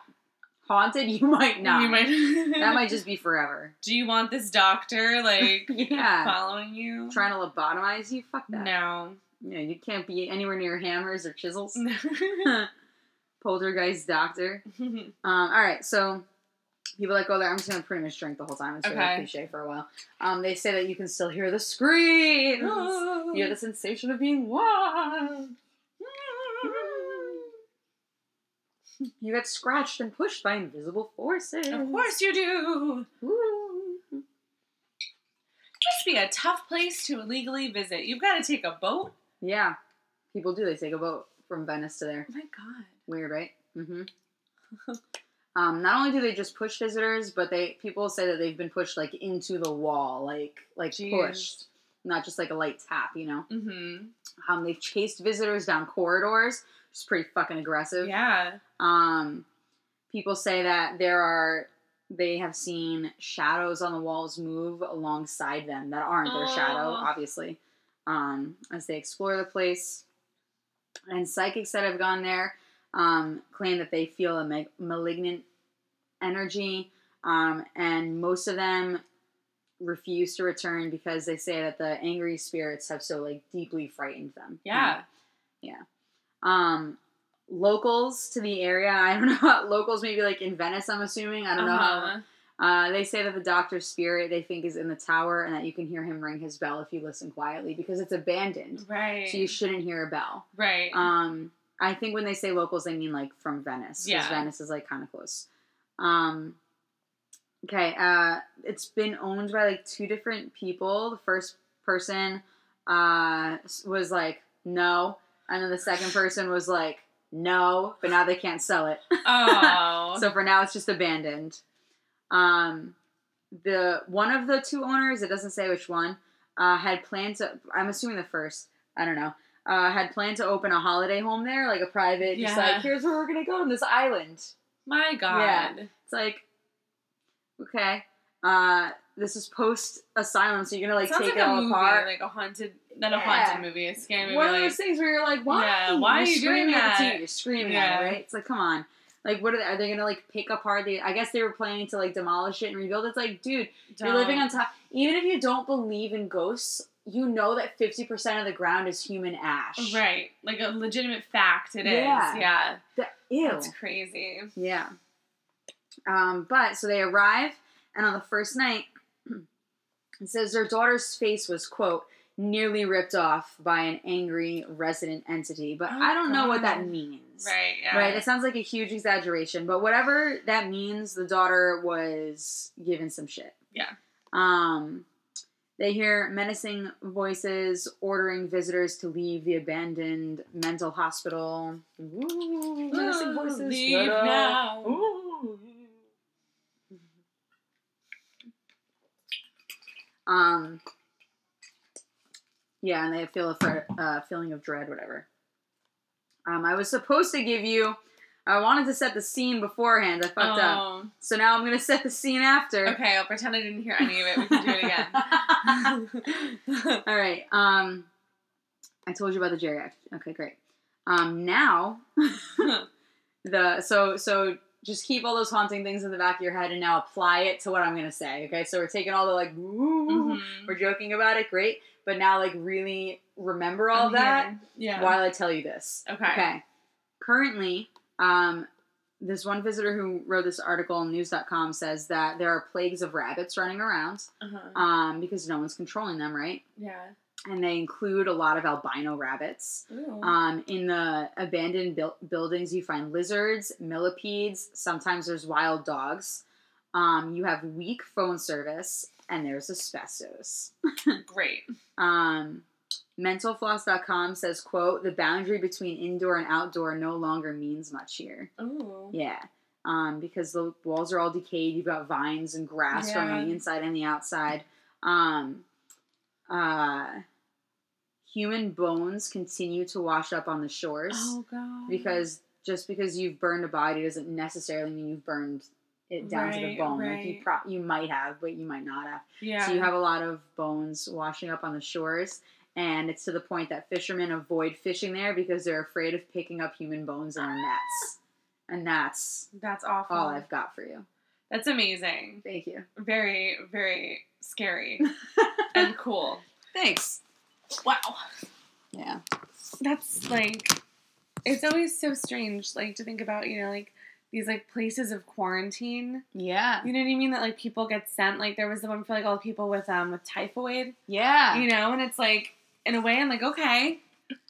Haunted, you might not. You might. that might just be forever. Do you want this doctor like Yeah. following you? Trying to lobotomize you? Fuck that. No. Yeah, you can't be anywhere near hammers or chisels. Poltergeist doctor. Um, all right, so people that go there, I'm just gonna pretty much drink the whole time. It's really Okay. cliche for a while. Um, they say that you can still hear the screams. you have the sensation of being watched. You get scratched and pushed by invisible forces. of course you do. Ooh. Must be a tough place to illegally visit. You've got to take a boat. Yeah, people do. They take a boat from Venice to there. Oh my god. Weird, right? Mm-hmm. um, not only do they just push visitors, but they people say that they've been pushed like into the wall, like like Jeez. pushed, not just like a light tap. You know, Mm-hmm. um, they've chased visitors down corridors, which is pretty fucking aggressive. Yeah. Um, people say that there are they have seen shadows on the walls move alongside them that aren't their shadow, obviously. Um, as they explore the place, and psychics that have gone there um, claim that they feel a ma- malignant energy, um, and most of them refuse to return because they say that the angry spirits have so like deeply frightened them. Yeah. Yeah. Um, locals to the area. I don't know. How, locals maybe like in Venice. I'm assuming. I don't know. How, Uh-huh. uh, they say that the doctor's spirit they think is in the tower and that you can hear him ring his bell if you listen quietly because it's abandoned. Right. So you shouldn't hear a bell. right. Um, I think when they say locals, they mean like from Venice because Yeah. Venice is like kind of close. Um, okay, uh, it's been owned by like two different people. The first person uh, was like no, and then the second person was like no, but now they can't sell it. oh. So for now, it's just abandoned. Um, the one of the two owners, it doesn't say which one, uh, had to. I'm assuming the first. I don't know. Uh, had planned to open a holiday home there, like a private. Just Yeah. like here's where we're gonna go on this island. my god. Yeah. It's like, okay, uh, this is post asylum, so you're gonna like Sounds take like it all movie, apart. like a haunted, not a haunted movie, a scary movie. One of those things where you're like, why? Yeah, why You're are you doing screaming at the. You're screaming Yeah. at it, right? It's like, come on. Like, what are they? Are they gonna like pick apart the? I guess they were planning to like demolish it and rebuild. It's like, dude, you're living on top. Even if you don't believe in ghosts, you know that fifty percent of the ground is human ash. Right, like a legitimate fact. It is. Yeah. Yeah. The, ew. That's crazy. Yeah. Um, but so they arrive, and on the first night, it says their daughter's face was quote nearly ripped off by an angry resident entity. But Oh, I don't know what that means. Right. Yeah. Right. It sounds like a huge exaggeration, but whatever that means, the daughter was given some shit. Yeah. Um. They hear menacing voices ordering visitors to leave the abandoned mental hospital. Ooh, menacing voices. leave up. now. Ooh. Um. Yeah, and they feel a fre- uh, feeling of dread, whatever. Um, I was supposed to give you. I wanted to set the scene beforehand. I fucked up. Oh. So now I'm gonna set the scene after. Okay, I'll pretend I didn't hear any of it. We can do it again. All right. Um, I told you about the geriatric. Okay, great. Um, now the so so just keep all those haunting things in the back of your head and now apply it to what I'm gonna say. Okay, so we're taking all the like, woo, Mhm. we're joking about it, great, but now like really remember all I'm that here. Yeah. while I tell you this. Okay. Okay. Currently, um, this one visitor who wrote this article on news.com says that there are plagues of rabbits running around Uh-huh. um, because no one's controlling them, right? Yeah. And they include a lot of albino rabbits. Um, in the abandoned buil- buildings, you find lizards, millipedes, sometimes there's wild dogs. Um, you have weak phone service, and there's asbestos. Great. Um, mentalfloss.com says, quote, the boundary between indoor and outdoor no longer means much here. Ooh. Yeah. Um, because the walls are all decayed. You've got vines and grass Yeah. growing on the inside and the outside. Um, uh, human bones continue to wash up on the shores Oh god. because just because you've burned a body doesn't necessarily mean you've burned it down to the Right, bone. Like you pro- you might have, but you might not have. yeah. So you have a lot of bones washing up on the shores. And it's to the point that fishermen avoid fishing there because they're afraid of picking up human bones in their nets. And that's That's awful. all I've got for you. That's amazing. Thank you. Very, very scary and cool. Thanks. Wow. Yeah. That's like, it's always so strange, like to think about, you know, like these like places of quarantine. Yeah. You know what I mean? That like people get sent. Like there was the one for like all the people with um with typhoid. Yeah. You know, and it's like in a way I'm like okay,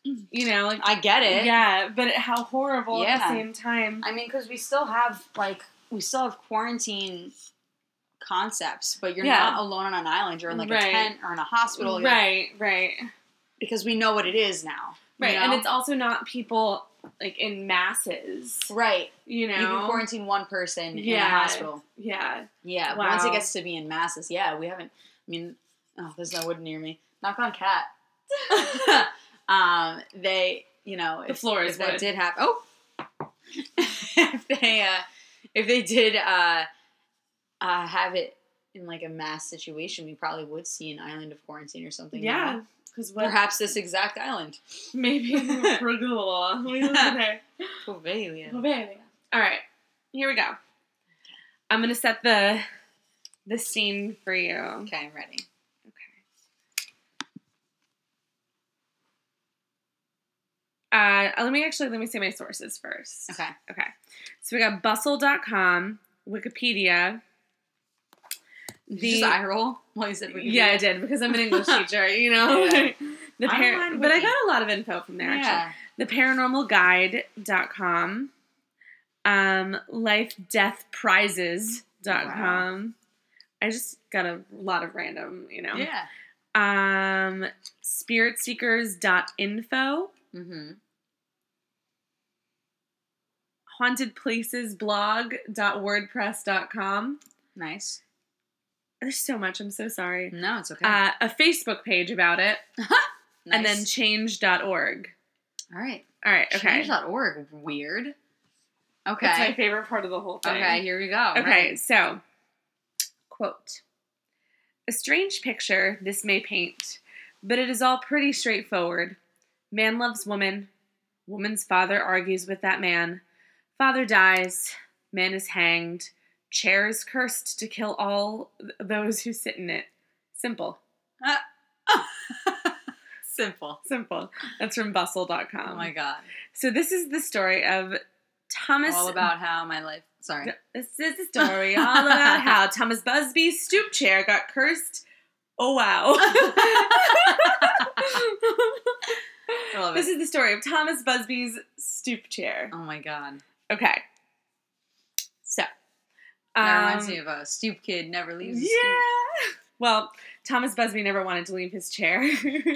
you know, like I get it. yeah, but it, how horrible at the same time. I mean, because we still have like we still have quarantine concepts, but you're Yeah. not alone on an island. You're in like Right. a tent or in a hospital. Right, right, Because we know what it is now. you right, and it's also not people like in masses. right. You know, You can quarantine one person in a hospital. yeah, Yeah. but Once it gets to be in masses, yeah, we haven't. I mean, oh, there's no wood near me. Knock on cat. um, they, you know, The if, floor if is that wood. did happen. Oh, if they, uh, if they did uh, uh, have it in like a mass situation, we probably would see an island of quarantine or something. yeah. know? Because what? Perhaps this exact island. Maybe live All right, here we go. I'm gonna set the the scene for you. Okay, I'm ready. Uh, let me actually let me say my sources first. Okay. Okay. So we got bustle.com, Wikipedia. Did The you just eye roll while you said Wikipedia? yeah, I did because I'm an English teacher. You know, Yeah. the par- but I got a lot of info from there. yeah. Actually, Yeah. theparanormalguide.com, um, lifedeathprizes.com. I just got a lot of random, you know. Yeah. Um, spiritseekers.info, Mm-hmm. hauntedplacesblog.wordpress.com. Nice. There's so much. I'm so sorry. No, it's okay. Uh, a Facebook page about it, nice. and then change.org. all right. All right, okay. Change.org. Weird. Okay. That's my favorite part of the whole thing. Okay, here we go. Okay, Right. so, quote A strange picture this may paint, but it is all pretty straightforward. Man loves woman, woman's father argues with that man, father dies, man is hanged, chair is cursed to kill all those who sit in it. Simple. Simple. Simple. That's from bustle.com. Oh my god. So, this is the story of Thomas. All about how my life. Sorry. This is the story all about how Thomas Busby's stoop chair got cursed. Oh wow. I love this it. is the story of Thomas Busby's stoop chair. Oh my god. Okay. So. That reminds um, me of a stoop kid never leaves. Yeah. Well, Thomas Busby never wanted to leave his chair.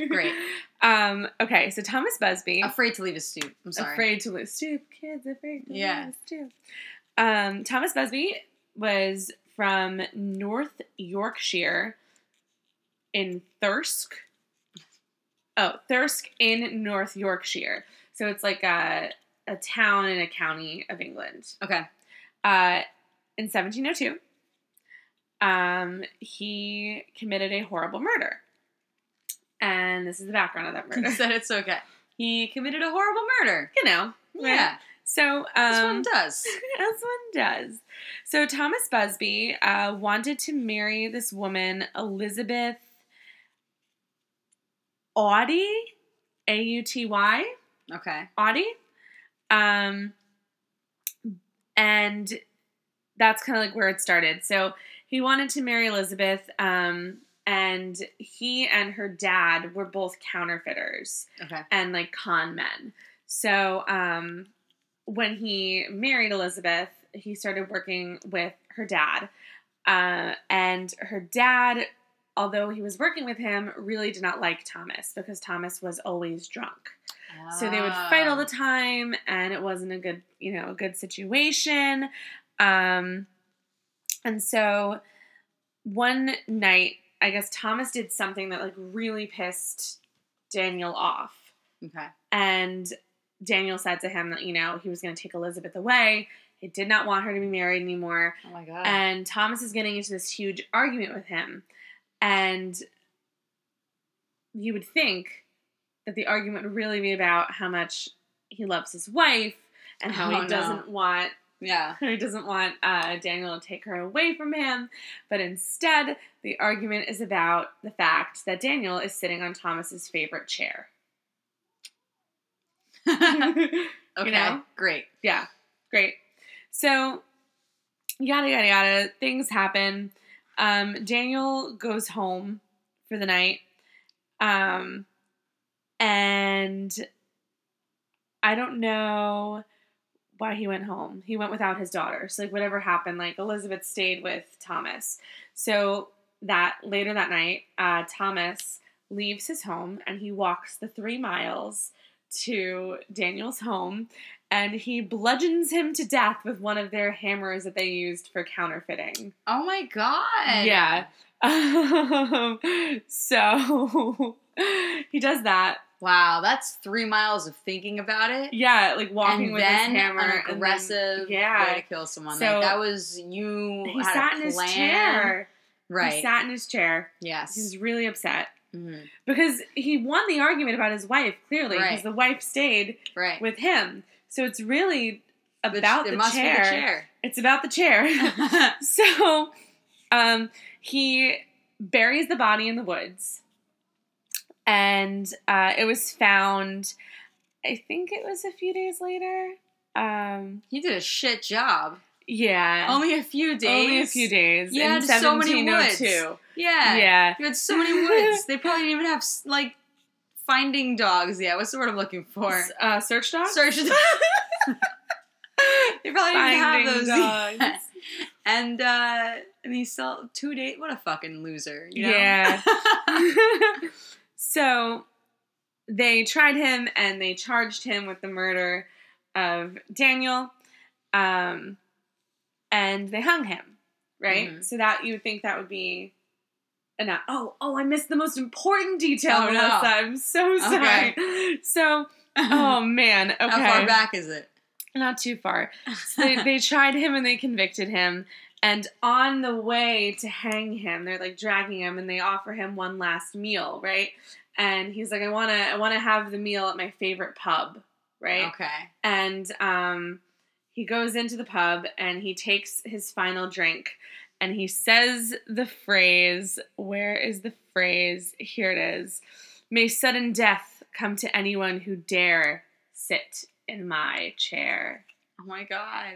Great. Um, okay, so Thomas Busby. Afraid to leave his stoop. I'm sorry. Afraid to leave stoop. Kids afraid to Yeah. lose stoop. Um, Thomas Busby was from North Yorkshire in Thirsk. Oh, Thirsk in North Yorkshire. So it's like a, a town in a county of England. Okay. Uh, in 1702, um, he committed a horrible murder. And this is the background of that murder. said it's okay. He committed a horrible murder. you know. right? Yeah. So, um, This one does. as one does. So Thomas Busby uh, wanted to marry this woman, Elizabeth Auty, A U T Y, Okay. Auty, um, and that's kind of like where it started. So he wanted to marry Elizabeth, um, and he and her dad were both counterfeiters Okay. and like con men. So um, when he married Elizabeth, he started working with her dad. Uh, and her dad, although he was working with him, really did not like Thomas because Thomas was always drunk. So they would fight all the Ah. time, and it wasn't a good, you know, a good situation. Um, and so one night, I guess Thomas did something that like really pissed Daniel off. Okay. And Daniel said to him that, you know, he was going to take Elizabeth away. He did not want her to be married anymore. Oh my god. And Thomas is getting into this huge argument with him. And you would think that the argument would really be about how much he loves his wife and how Oh, he doesn't want Yeah. he doesn't want uh, Daniel to take her away from him, but instead the argument is about the fact that Daniel is sitting on Thomas's favorite chair. okay. You know? Great. Yeah, great. So, yada yada yada. Things happen. Um, Daniel goes home for the night, um, and I don't know why he went home. He went without his daughter. So, like, whatever happened, like Elizabeth stayed with Thomas. So that later that night, uh, Thomas leaves his home and he walks the three miles to Daniel's home and he bludgeons him to death with one of their hammers that they used for counterfeiting. Oh my god. Yeah. Um, so he does that. Wow, that's three miles of thinking about it. Yeah, like walking and with then his hammer. an and then- aggressive yeah. way to kill someone. So- like that was you he sat in his chair. Right. He sat in his chair. yes. He was really upset Mhm. because he won the argument about his wife clearly because Right. the wife stayed Right. with him. So it's really The about the must chair. the chair. It's about the chair. so um, he buries the body in the woods, and uh, it was found. I think it was a few days later. Um, he did a shit job. yeah, Only a few days. Only a few days. In so many woods. 1702. Yeah. Yeah. You had so many woods. they probably didn't even have like finding dogs. Yeah. What's the word I'm looking for? S- Uh, search dogs. Search. Dogs. they probably didn't have those. dogs. And uh and he still two date. What a fucking loser. You know? Yeah. so they tried him and they charged him with the murder of Daniel. Um, and they hung him, right? Mhm. So that you would think that would be enough. Oh, oh, I missed the most important detail, Oh, no. I'm so sorry. Okay. So, oh man, okay. How far back is it? Not too far. So they, they tried him and they convicted him. And on the way to hang him, they're like dragging him and they offer him one last meal, right? And he's like, I wanna I wanna have the meal at my favorite pub, right? Okay. And um he goes into the pub and he takes his final drink and he says the phrase, where is the phrase? Here it is. May sudden death come to anyone who dare sit in my chair. Oh my god.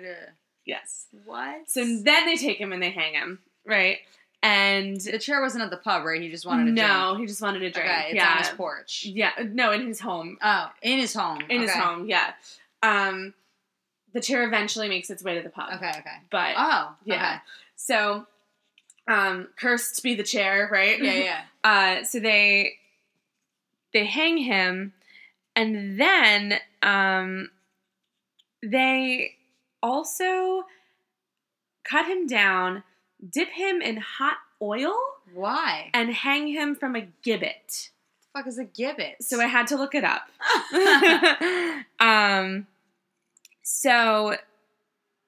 Yes. What? So then they take him and they hang him, right? And the chair wasn't at the pub, right? He just wanted to drink. no, drink. he just wanted a drink. Okay, it's yeah. on his porch. Yeah, no, in his home. Oh, in his home. In his home, yeah. Um, the chair eventually makes its way to the pub. Okay, okay. But Oh, yeah. So, um, cursed be the chair, right? Yeah, yeah. Uh, so they they hang him, and then um, they also cut him down, dip him in hot oil, Why? and hang him from a gibbet. the fuck is a gibbet? So I had to look it up. um, so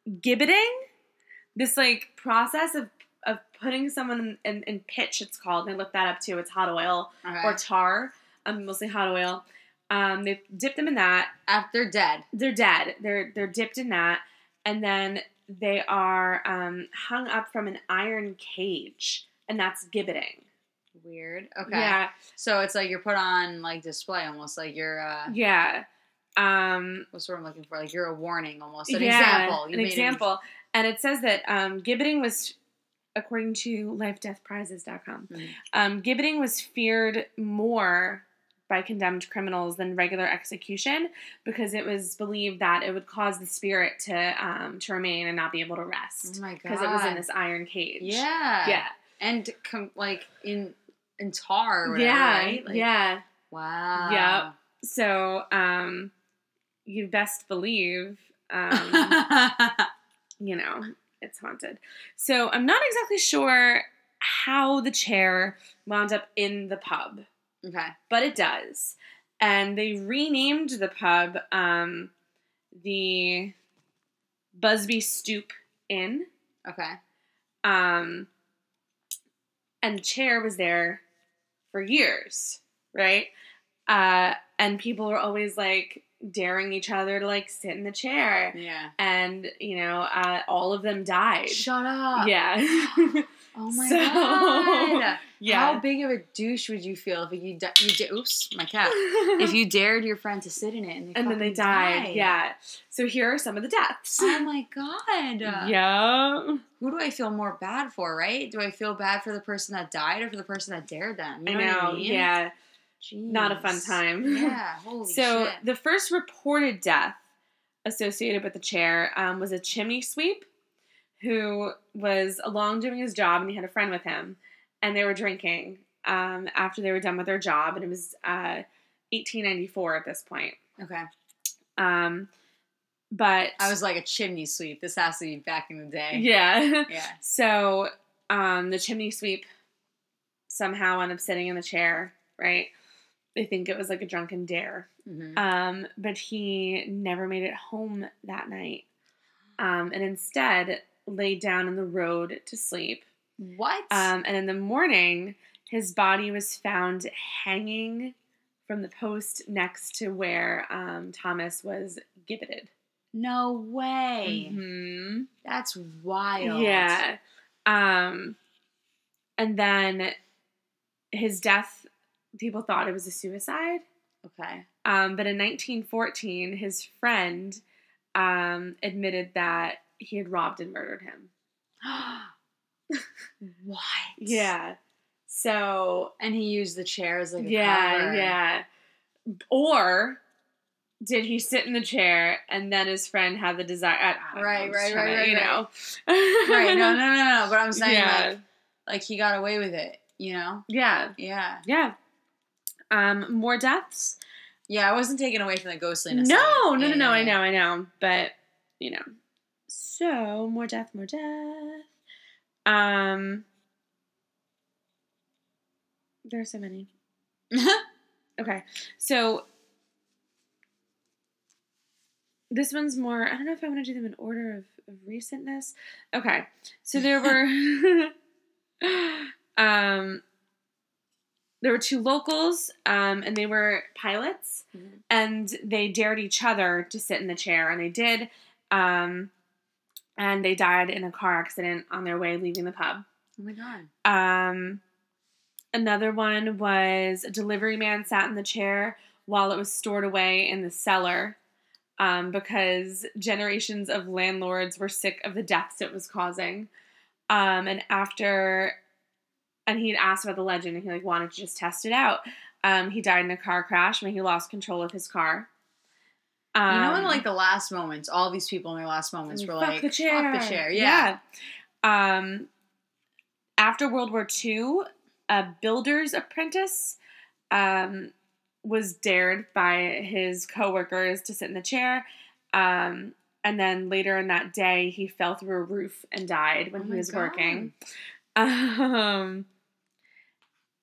gibbeting, this like process of of putting someone in, in, in pitch, it's called. And I looked that up too. It's hot oil okay. or tar, um, mostly hot oil. Um, they dip them in that. After dead. They're dead. They're they're dipped in that, and then they are um, hung up from an iron cage, and that's gibbeting. Weird. Okay. Yeah, So it's like you're put on like display, almost like you're. uh yeah. Um, What's what I'm looking for? Like you're a warning, almost an yeah, example. You an example. And it says that um, gibbeting was, according to lifedeathprizes.com, Mhm. um, gibbeting was feared more by condemned criminals than regular execution because it was believed that it would cause the spirit to um, to remain and not be able to Oh rest my god. because it was in this iron cage. Yeah. Yeah. And com- like in in tar. Or whatever, yeah. Right? Like, yeah. Wow. Yep. So, um, you best believe, um, you know, it's haunted. So I'm not exactly sure how the chair wound up in the pub, okay. but it does. And they renamed the pub um, the Busby Stoop Inn. Okay. Um, and the chair was there for years, right? Uh, and people were always like, daring each other to like sit in the chair. Yeah. And, you know, uh, all of them died. Shut up. Yeah. Oh my So- god. yeah. How big of a douche would you feel if you da- you da- oops my cat if you dared your friend to sit in it and they and then they fucking died. Yeah. So here are some of the deaths. Oh my god. yeah. Who do I feel more bad for, right? Do I feel bad for the person that died or for the person that dared them? You I know, know. what I mean? Yeah. Not a fun time. Yeah. Holy shit. so shit. the first reported death associated with the chair um, was a chimney sweep who was along doing his job and he had a friend with him and they were drinking um, after they were done with their job and it was uh, 1894 at this point Okay. um, but I was like a chimney sweep. This has to be back in the day. yeah Yeah. so um, the chimney sweep somehow ended up sitting in the chair right they think it was like a drunken dare hmm Um, but he never made it home that night. Um, and instead laid down in the road to sleep. what? Um, and in the morning, his body was found hanging from the post next to where um, Thomas was gibbeted. no way. Mhm. That's wild. Yeah. Um, and then his death, people thought it was a suicide. Okay. Um, but in 1914, his friend um, admitted that he had robbed and murdered him. what? Yeah. So, And he used the chair as like a yeah, cover. yeah. Or did he sit in the chair and then his friend had the desire? Don't know, Right, right, trying right, You right, know. Right. No, no, no, no. But I'm saying yeah. like, like he got away with it. You know? yeah. Yeah. Yeah. Um, more deaths? Yeah. I wasn't taken away from the ghostliness. No, no, no, Yeah, no. I know, I know. But you know, so more death, more death. Um, there are so many. Okay, so this one's more. I don't know if I want to do them in order of, of recentness. Okay, so there were, um, there were two locals, um, and they were pilots Mhm. and they dared each other to sit in the chair, and they did. Um, and they died in a car accident on their way leaving the pub. Oh my god. Um, another one was a delivery man sat in the chair while it was stored away in the cellar um, because generations of landlords were sick of the deaths it was causing. Um, and after, and he'd asked about the legend and he like wanted to just test it out. Um, he died in a car crash when he lost control of his car. Um, you know, in like the last moments, all these people in their last moments were fuck like, the chair. "Fuck the chair." Yeah. Yeah. Um, after World War II, a builder's apprentice um, was dared by his coworkers to sit in the chair. Um, and then later in that day, he fell through a roof and died when Oh he was God. working. Um,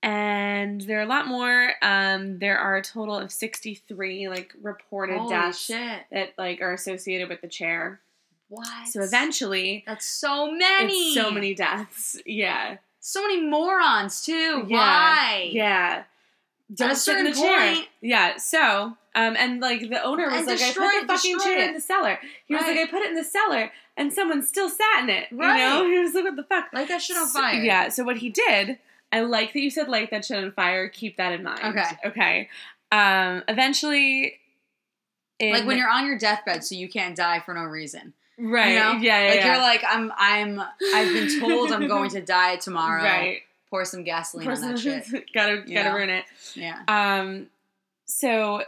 and there are a lot more. Um, there are a total of 63 like reported Holy deaths shit! that like are associated with the chair. What? So eventually, that's so many. it's so many deaths. Yeah. so many morons too. Yeah. Why? Yeah. Don't sit in the certain chair. point- Yeah. So, um, and like the owner was And like, I put the fucking chair it. in the cellar. He was like, I put it in the cellar, and someone still sat in it. Right. You know? He was like, what the fuck? Like that shit on So- fire. yeah. So what he did, I like that you said light that shit on fire. Keep that in mind. Okay. Okay. Um, eventually. in- Like when you're on your deathbed, so you can't die for no reason. right, You know? yeah, yeah, like yeah. you're like, I'm, I'm, I've been told I'm going to die tomorrow. right. Pour some gasoline on that shit. gotta You gotta know? ruin it. Yeah. Um, so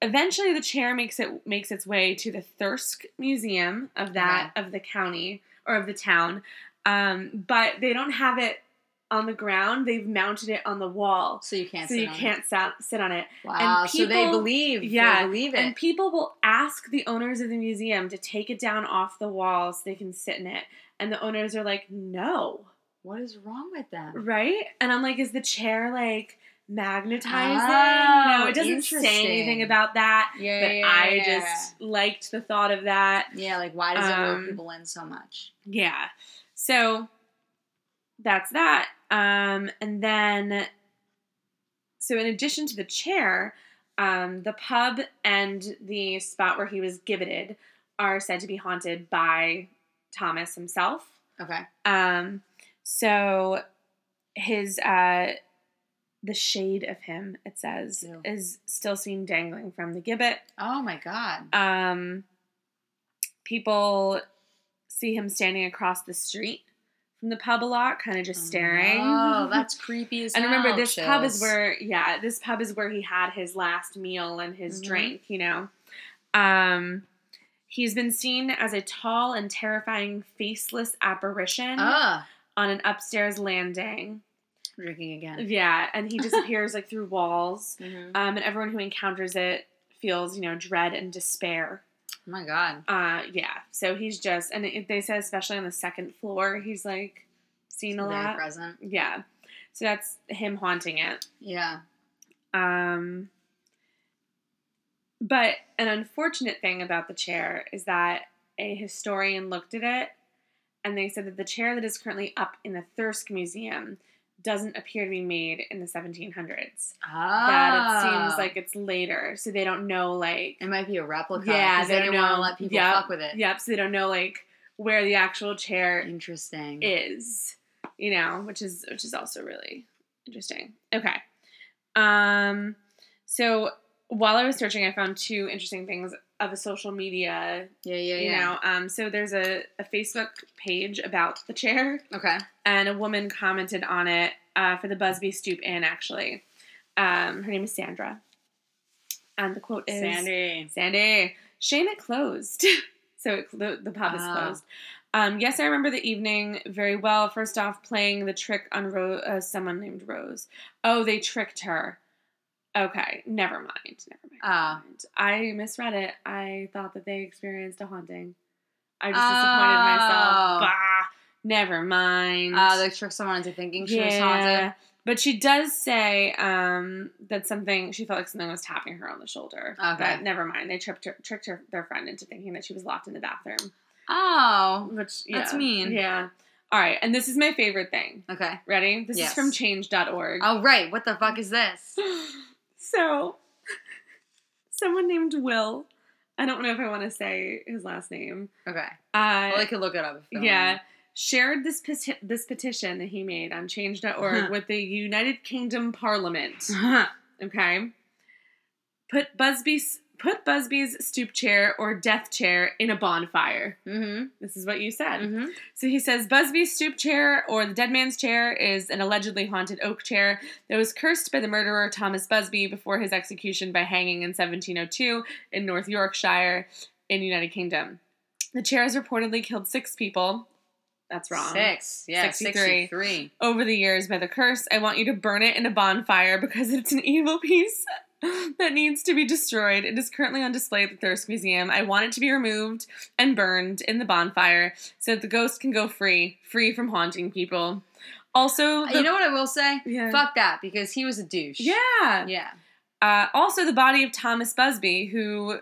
eventually the chair makes it makes its way to the Thirsk Museum of that of the county or of the town. Um, but they don't have it on the ground. They've mounted it on the wall. So you can't. so sit you on it. can't sat, sit on it. Wow. and so they people- believe. yeah, They believe it. And people will ask the owners of the museum to take it down off the wall so they can sit in it. And the owners are like, no. what is wrong with them? Right? And I'm like, is the chair like magnetizing? Oh, no, it doesn't say anything about that. Yeah. but yeah, I yeah. just liked the thought of that. Yeah, like why does it Um, people in so much? Yeah. So that's that. Um, and then, so in addition to the chair, Um, the pub and the spot where he was gibbeted are said to be haunted by Thomas himself. Okay. Um, so his uh, the shade of him, it says, Ew. is still seen dangling from the gibbet. Oh my god. Um, people see him standing across the street from the pub a lot, kind of just staring. Oh, that's creepy as and remember, this pub is where, yeah, this pub is where he had his last meal and his Mhm. drink. You know, um, he's been seen as a tall and terrifying, faceless apparition Ugh. on an upstairs landing. Drinking again. Yeah, and he disappears like through walls. Mhm. Um, and everyone who encounters it feels, you know, dread and despair. Oh my god. Uh, yeah. So he's just, and it, they said especially on the second floor, he's like seen a Very lot. present. Yeah. So that's him haunting it. Yeah. Um, but an unfortunate thing about the chair is that a historian looked at it and they said that the chair that is currently up in the Thirsk Museum doesn't appear to be made in the 1700s. Ah. That it seems Ah. like it's later, so they don't know like it might be a replica. Yeah, they they don't want know. to let people Yep. fuck with it. Yep, so they don't know like where the actual chair Interesting. is, you know, which is which is also really interesting. Okay. Um so while I was searching I found two interesting things of a social media, yeah, yeah, you yeah. know. Um so there's a, a Facebook page about the chair Okay. and a woman commented on it uh, for the Busby Stoop Inn actually. Um her name is Sandra. And the quote is Sandy. Sandy, shame it closed. so it, the, the pub is Ah. closed. Um, yes, I remember the evening very well. First off, playing the trick on Ro- uh, someone named Rose. Oh, they tricked her. Okay, never mind. Never mind. Ah. mind. I misread it. I thought that they experienced a haunting. I just disappointed Oh. myself. Bah, never mind. Uh, they tricked someone into thinking she was haunted. But she does say um, that something she felt like something was tapping her on the shoulder. Okay. But never mind. They tripped her, tricked her their friend into thinking that she was locked in the bathroom. Oh. Which That's mean. Yeah. All right, and this is my favorite thing. Okay. Ready? This Yes. is from change.org. Oh right. What the fuck is this? So, someone named Will. I don't know if I want to say his last name. Okay. Uh, Well, I could look it up. Yeah, shared this peti- this petition that he made on change.org with the United Kingdom Parliament. Okay. Put Busby's put Busby's stoop chair or death chair in a bonfire. mm-hmm. This is what you said. Mm-hmm. So he says Busby's stoop chair or the dead man's chair is an allegedly haunted oak chair that was cursed by the murderer Thomas Busby before his execution by hanging in 1702 in North Yorkshire in the United Kingdom. The chair has reportedly killed six people. That's wrong. Six. Yeah. 63. Sixty-three. Over the years by the curse, I want you to burn it in a bonfire because it's an evil piece that needs to be destroyed. It is currently on display at the Thirsk Museum. I want it to be removed and burned in the bonfire so that the ghost can go free, free from haunting people. Also, the, you know what I will say? Yeah. Fuck that because he was a douche. yeah. Yeah. Uh, also, the body of Thomas Busby, who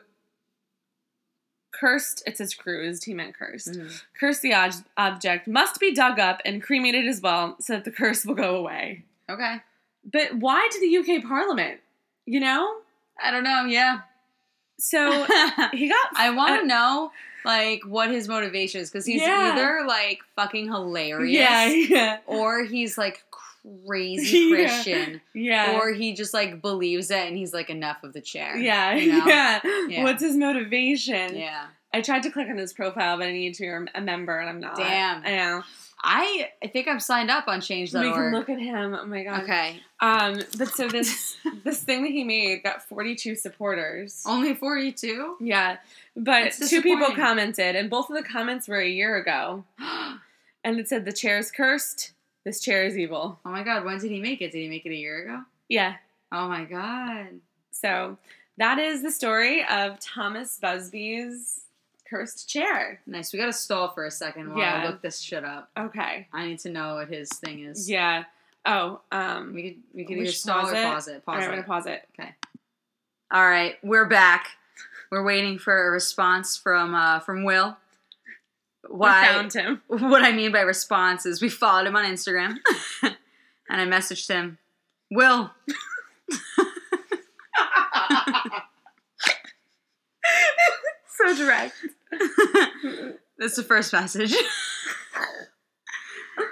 cursed, it says cruised, he meant cursed, Mhm. cursed the ob- object, must be dug up and cremated as well so that the curse will go away. Okay. But why to the UK Parliament? You know? I don't know. Yeah. So he got. I want uh, to know like what his motivation is because he's Yeah. either like fucking hilarious Yeah, yeah. or he's like crazy Yeah. Christian Yeah. or he just like believes it and he's like enough of the chair. yeah, you know? yeah. Yeah. What's his motivation? Yeah. I tried to click on his profile, but I need to be a member, and I'm not. Damn. I know. I I think I'm signed up on change.org. We can look at him. Oh my god. Okay. Um. But so this this thing that he made got 42 supporters. Only 42? Yeah. But two people commented, and both of the comments were a year ago, and it said the chair is cursed. This chair is evil. oh my god, when did he make it? Did he make it a year ago? Yeah. Oh my god. So that is the story of Thomas Busby's cursed chair. Nice. We gotta stall for a second while Yeah. I look this shit up. Okay. I need to know what his thing is. Yeah. Oh, um, We could we could either stall pause or it. pause it. all Pause right, I'm gonna pause it. Okay. All right, we're back. We're waiting for a response from uh, from Will. We found him. What I mean by response is we followed him on Instagram, and I messaged him, Will. so direct. That's the first message.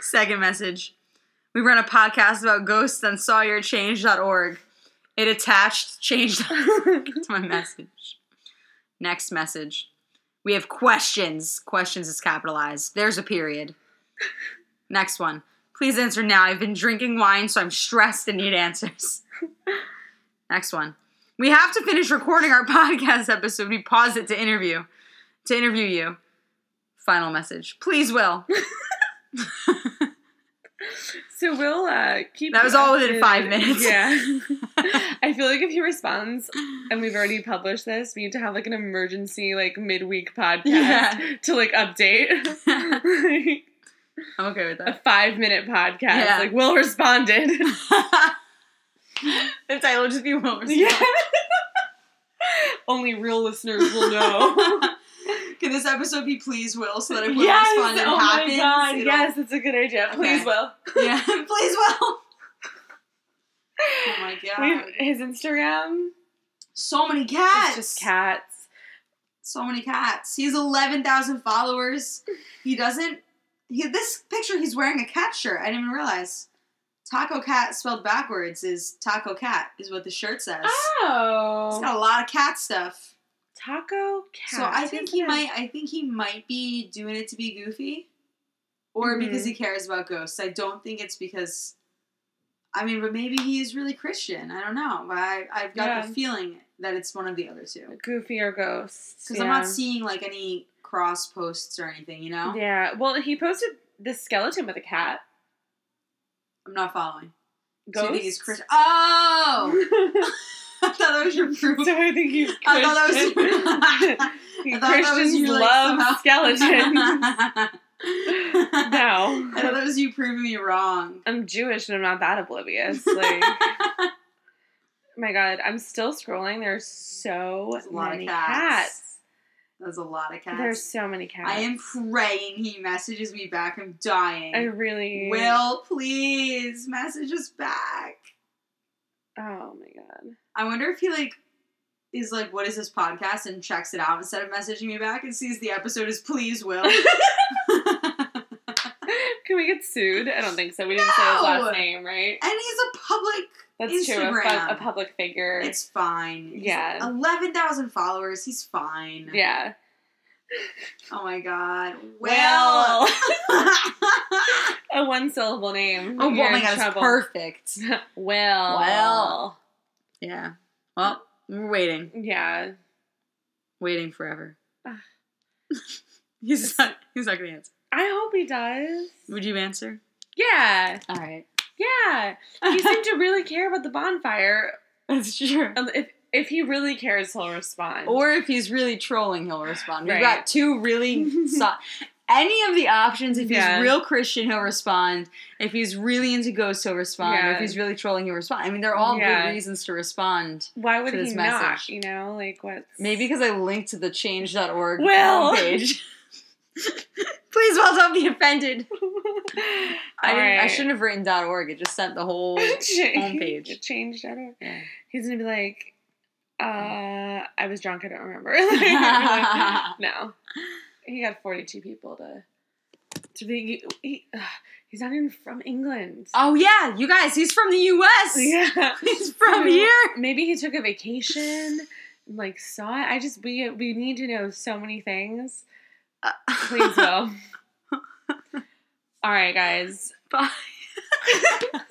Second message. We run a podcast about ghosts on sawyerchange.org. It attached changed to my message. Next message. We have questions. Questions is capitalized. There's a period. Next one. Please answer now. I've been drinking wine, so I'm stressed and need answers. Next one. We have to finish recording our podcast episode. We paused it to interview. To interview you. Final message. Please, Will. So we'll uh, keep. That was all within five minutes. Yeah. I feel like if he responds and we've already published this, we need to have like an emergency like midweek podcast Yeah. to like update. Like, I'm okay with that. a five minute podcast. Yeah. Like Will responded. the title just be Will Respond. yeah. Only real listeners will know. Can this episode be Please Will so that if Will yes. Respond it Oh happens? my god. Yes, it's a good idea. Please, Will. Yeah. Please Will. Oh my god. We've, his Instagram so many cats. is just cats. So many cats. He has 11,000 followers. He doesn't. He, this picture, he's wearing a cat shirt. I didn't even realize. Taco cat spelled backwards is taco cat, is what the shirt says. It's Oh. got a lot of cat stuff. Taco cat. So I think he might. I think he might be doing it to be goofy, or because Mhm. he cares about ghosts. I don't think it's because. I mean, but maybe he is really Christian. I don't know, but I, I've got Yeah. the feeling that it's one of the other two. Goofy or ghosts. Because I'm not seeing like any cross posts or anything. You know, Yeah. Well, he posted this skeleton with a cat. I'm not following. So Ghost. you think he's Christian? Oh, I thought that was your proof. so I think he's Christian. I thought that was. I thought that was Christians you, like, love somehow- skeletons. no. I thought that was you proving me wrong. I'm Jewish and I'm not that oblivious. Like, oh my God, I'm still scrolling. There's so There's a lot of many cats. cats. There's a lot of cats. There's so many cats. I am praying he messages me back. I'm dying. I really. Will, please message us back. Oh my God. I wonder if he like is like, what is this podcast, and checks it out instead of messaging me back and sees the episode as please Will. Can we get sued? I don't think so. We didn't say his last name, right? and he's a public. That's true. A, fu- a public figure. It's fine. He's Yeah. Eleven thousand followers. He's fine. yeah. Oh my god. Well. A one syllable name. oh, oh my god, perfect. well. Well. Yeah. Well, we're waiting. Yeah. Waiting forever. He's not. He's not gonna answer. I hope he does. Would you answer? Yeah. All right. Yeah. He seemed to really care about the bonfire. That's true. Um, If if he really cares, he'll respond. Or if he's really trolling, he'll respond. We've Right. got two really. so- any of the options. If Yeah. he's real Christian, he'll respond. If he's really into ghosts, he'll respond. Yeah. if he's really trolling, he'll respond. I mean, they're all Yeah. good reasons to respond. Why would to he this not? You know, like what? Maybe because I linked to the change.org Will. page. Please, well, don't be offended. I, didn't, I shouldn't have written .org. It just sent the whole homepage. It changed. Yeah. He's gonna be like, uh, I was drunk. I don't remember. no, he got forty-two people to to be. He, he's not even from England. oh yeah, you guys, he's from the U.S. yeah, He's from So, here. Maybe he took a vacation. and, Like saw it. I just we we need to know so many things. Please, Will. All right, guys. Bye.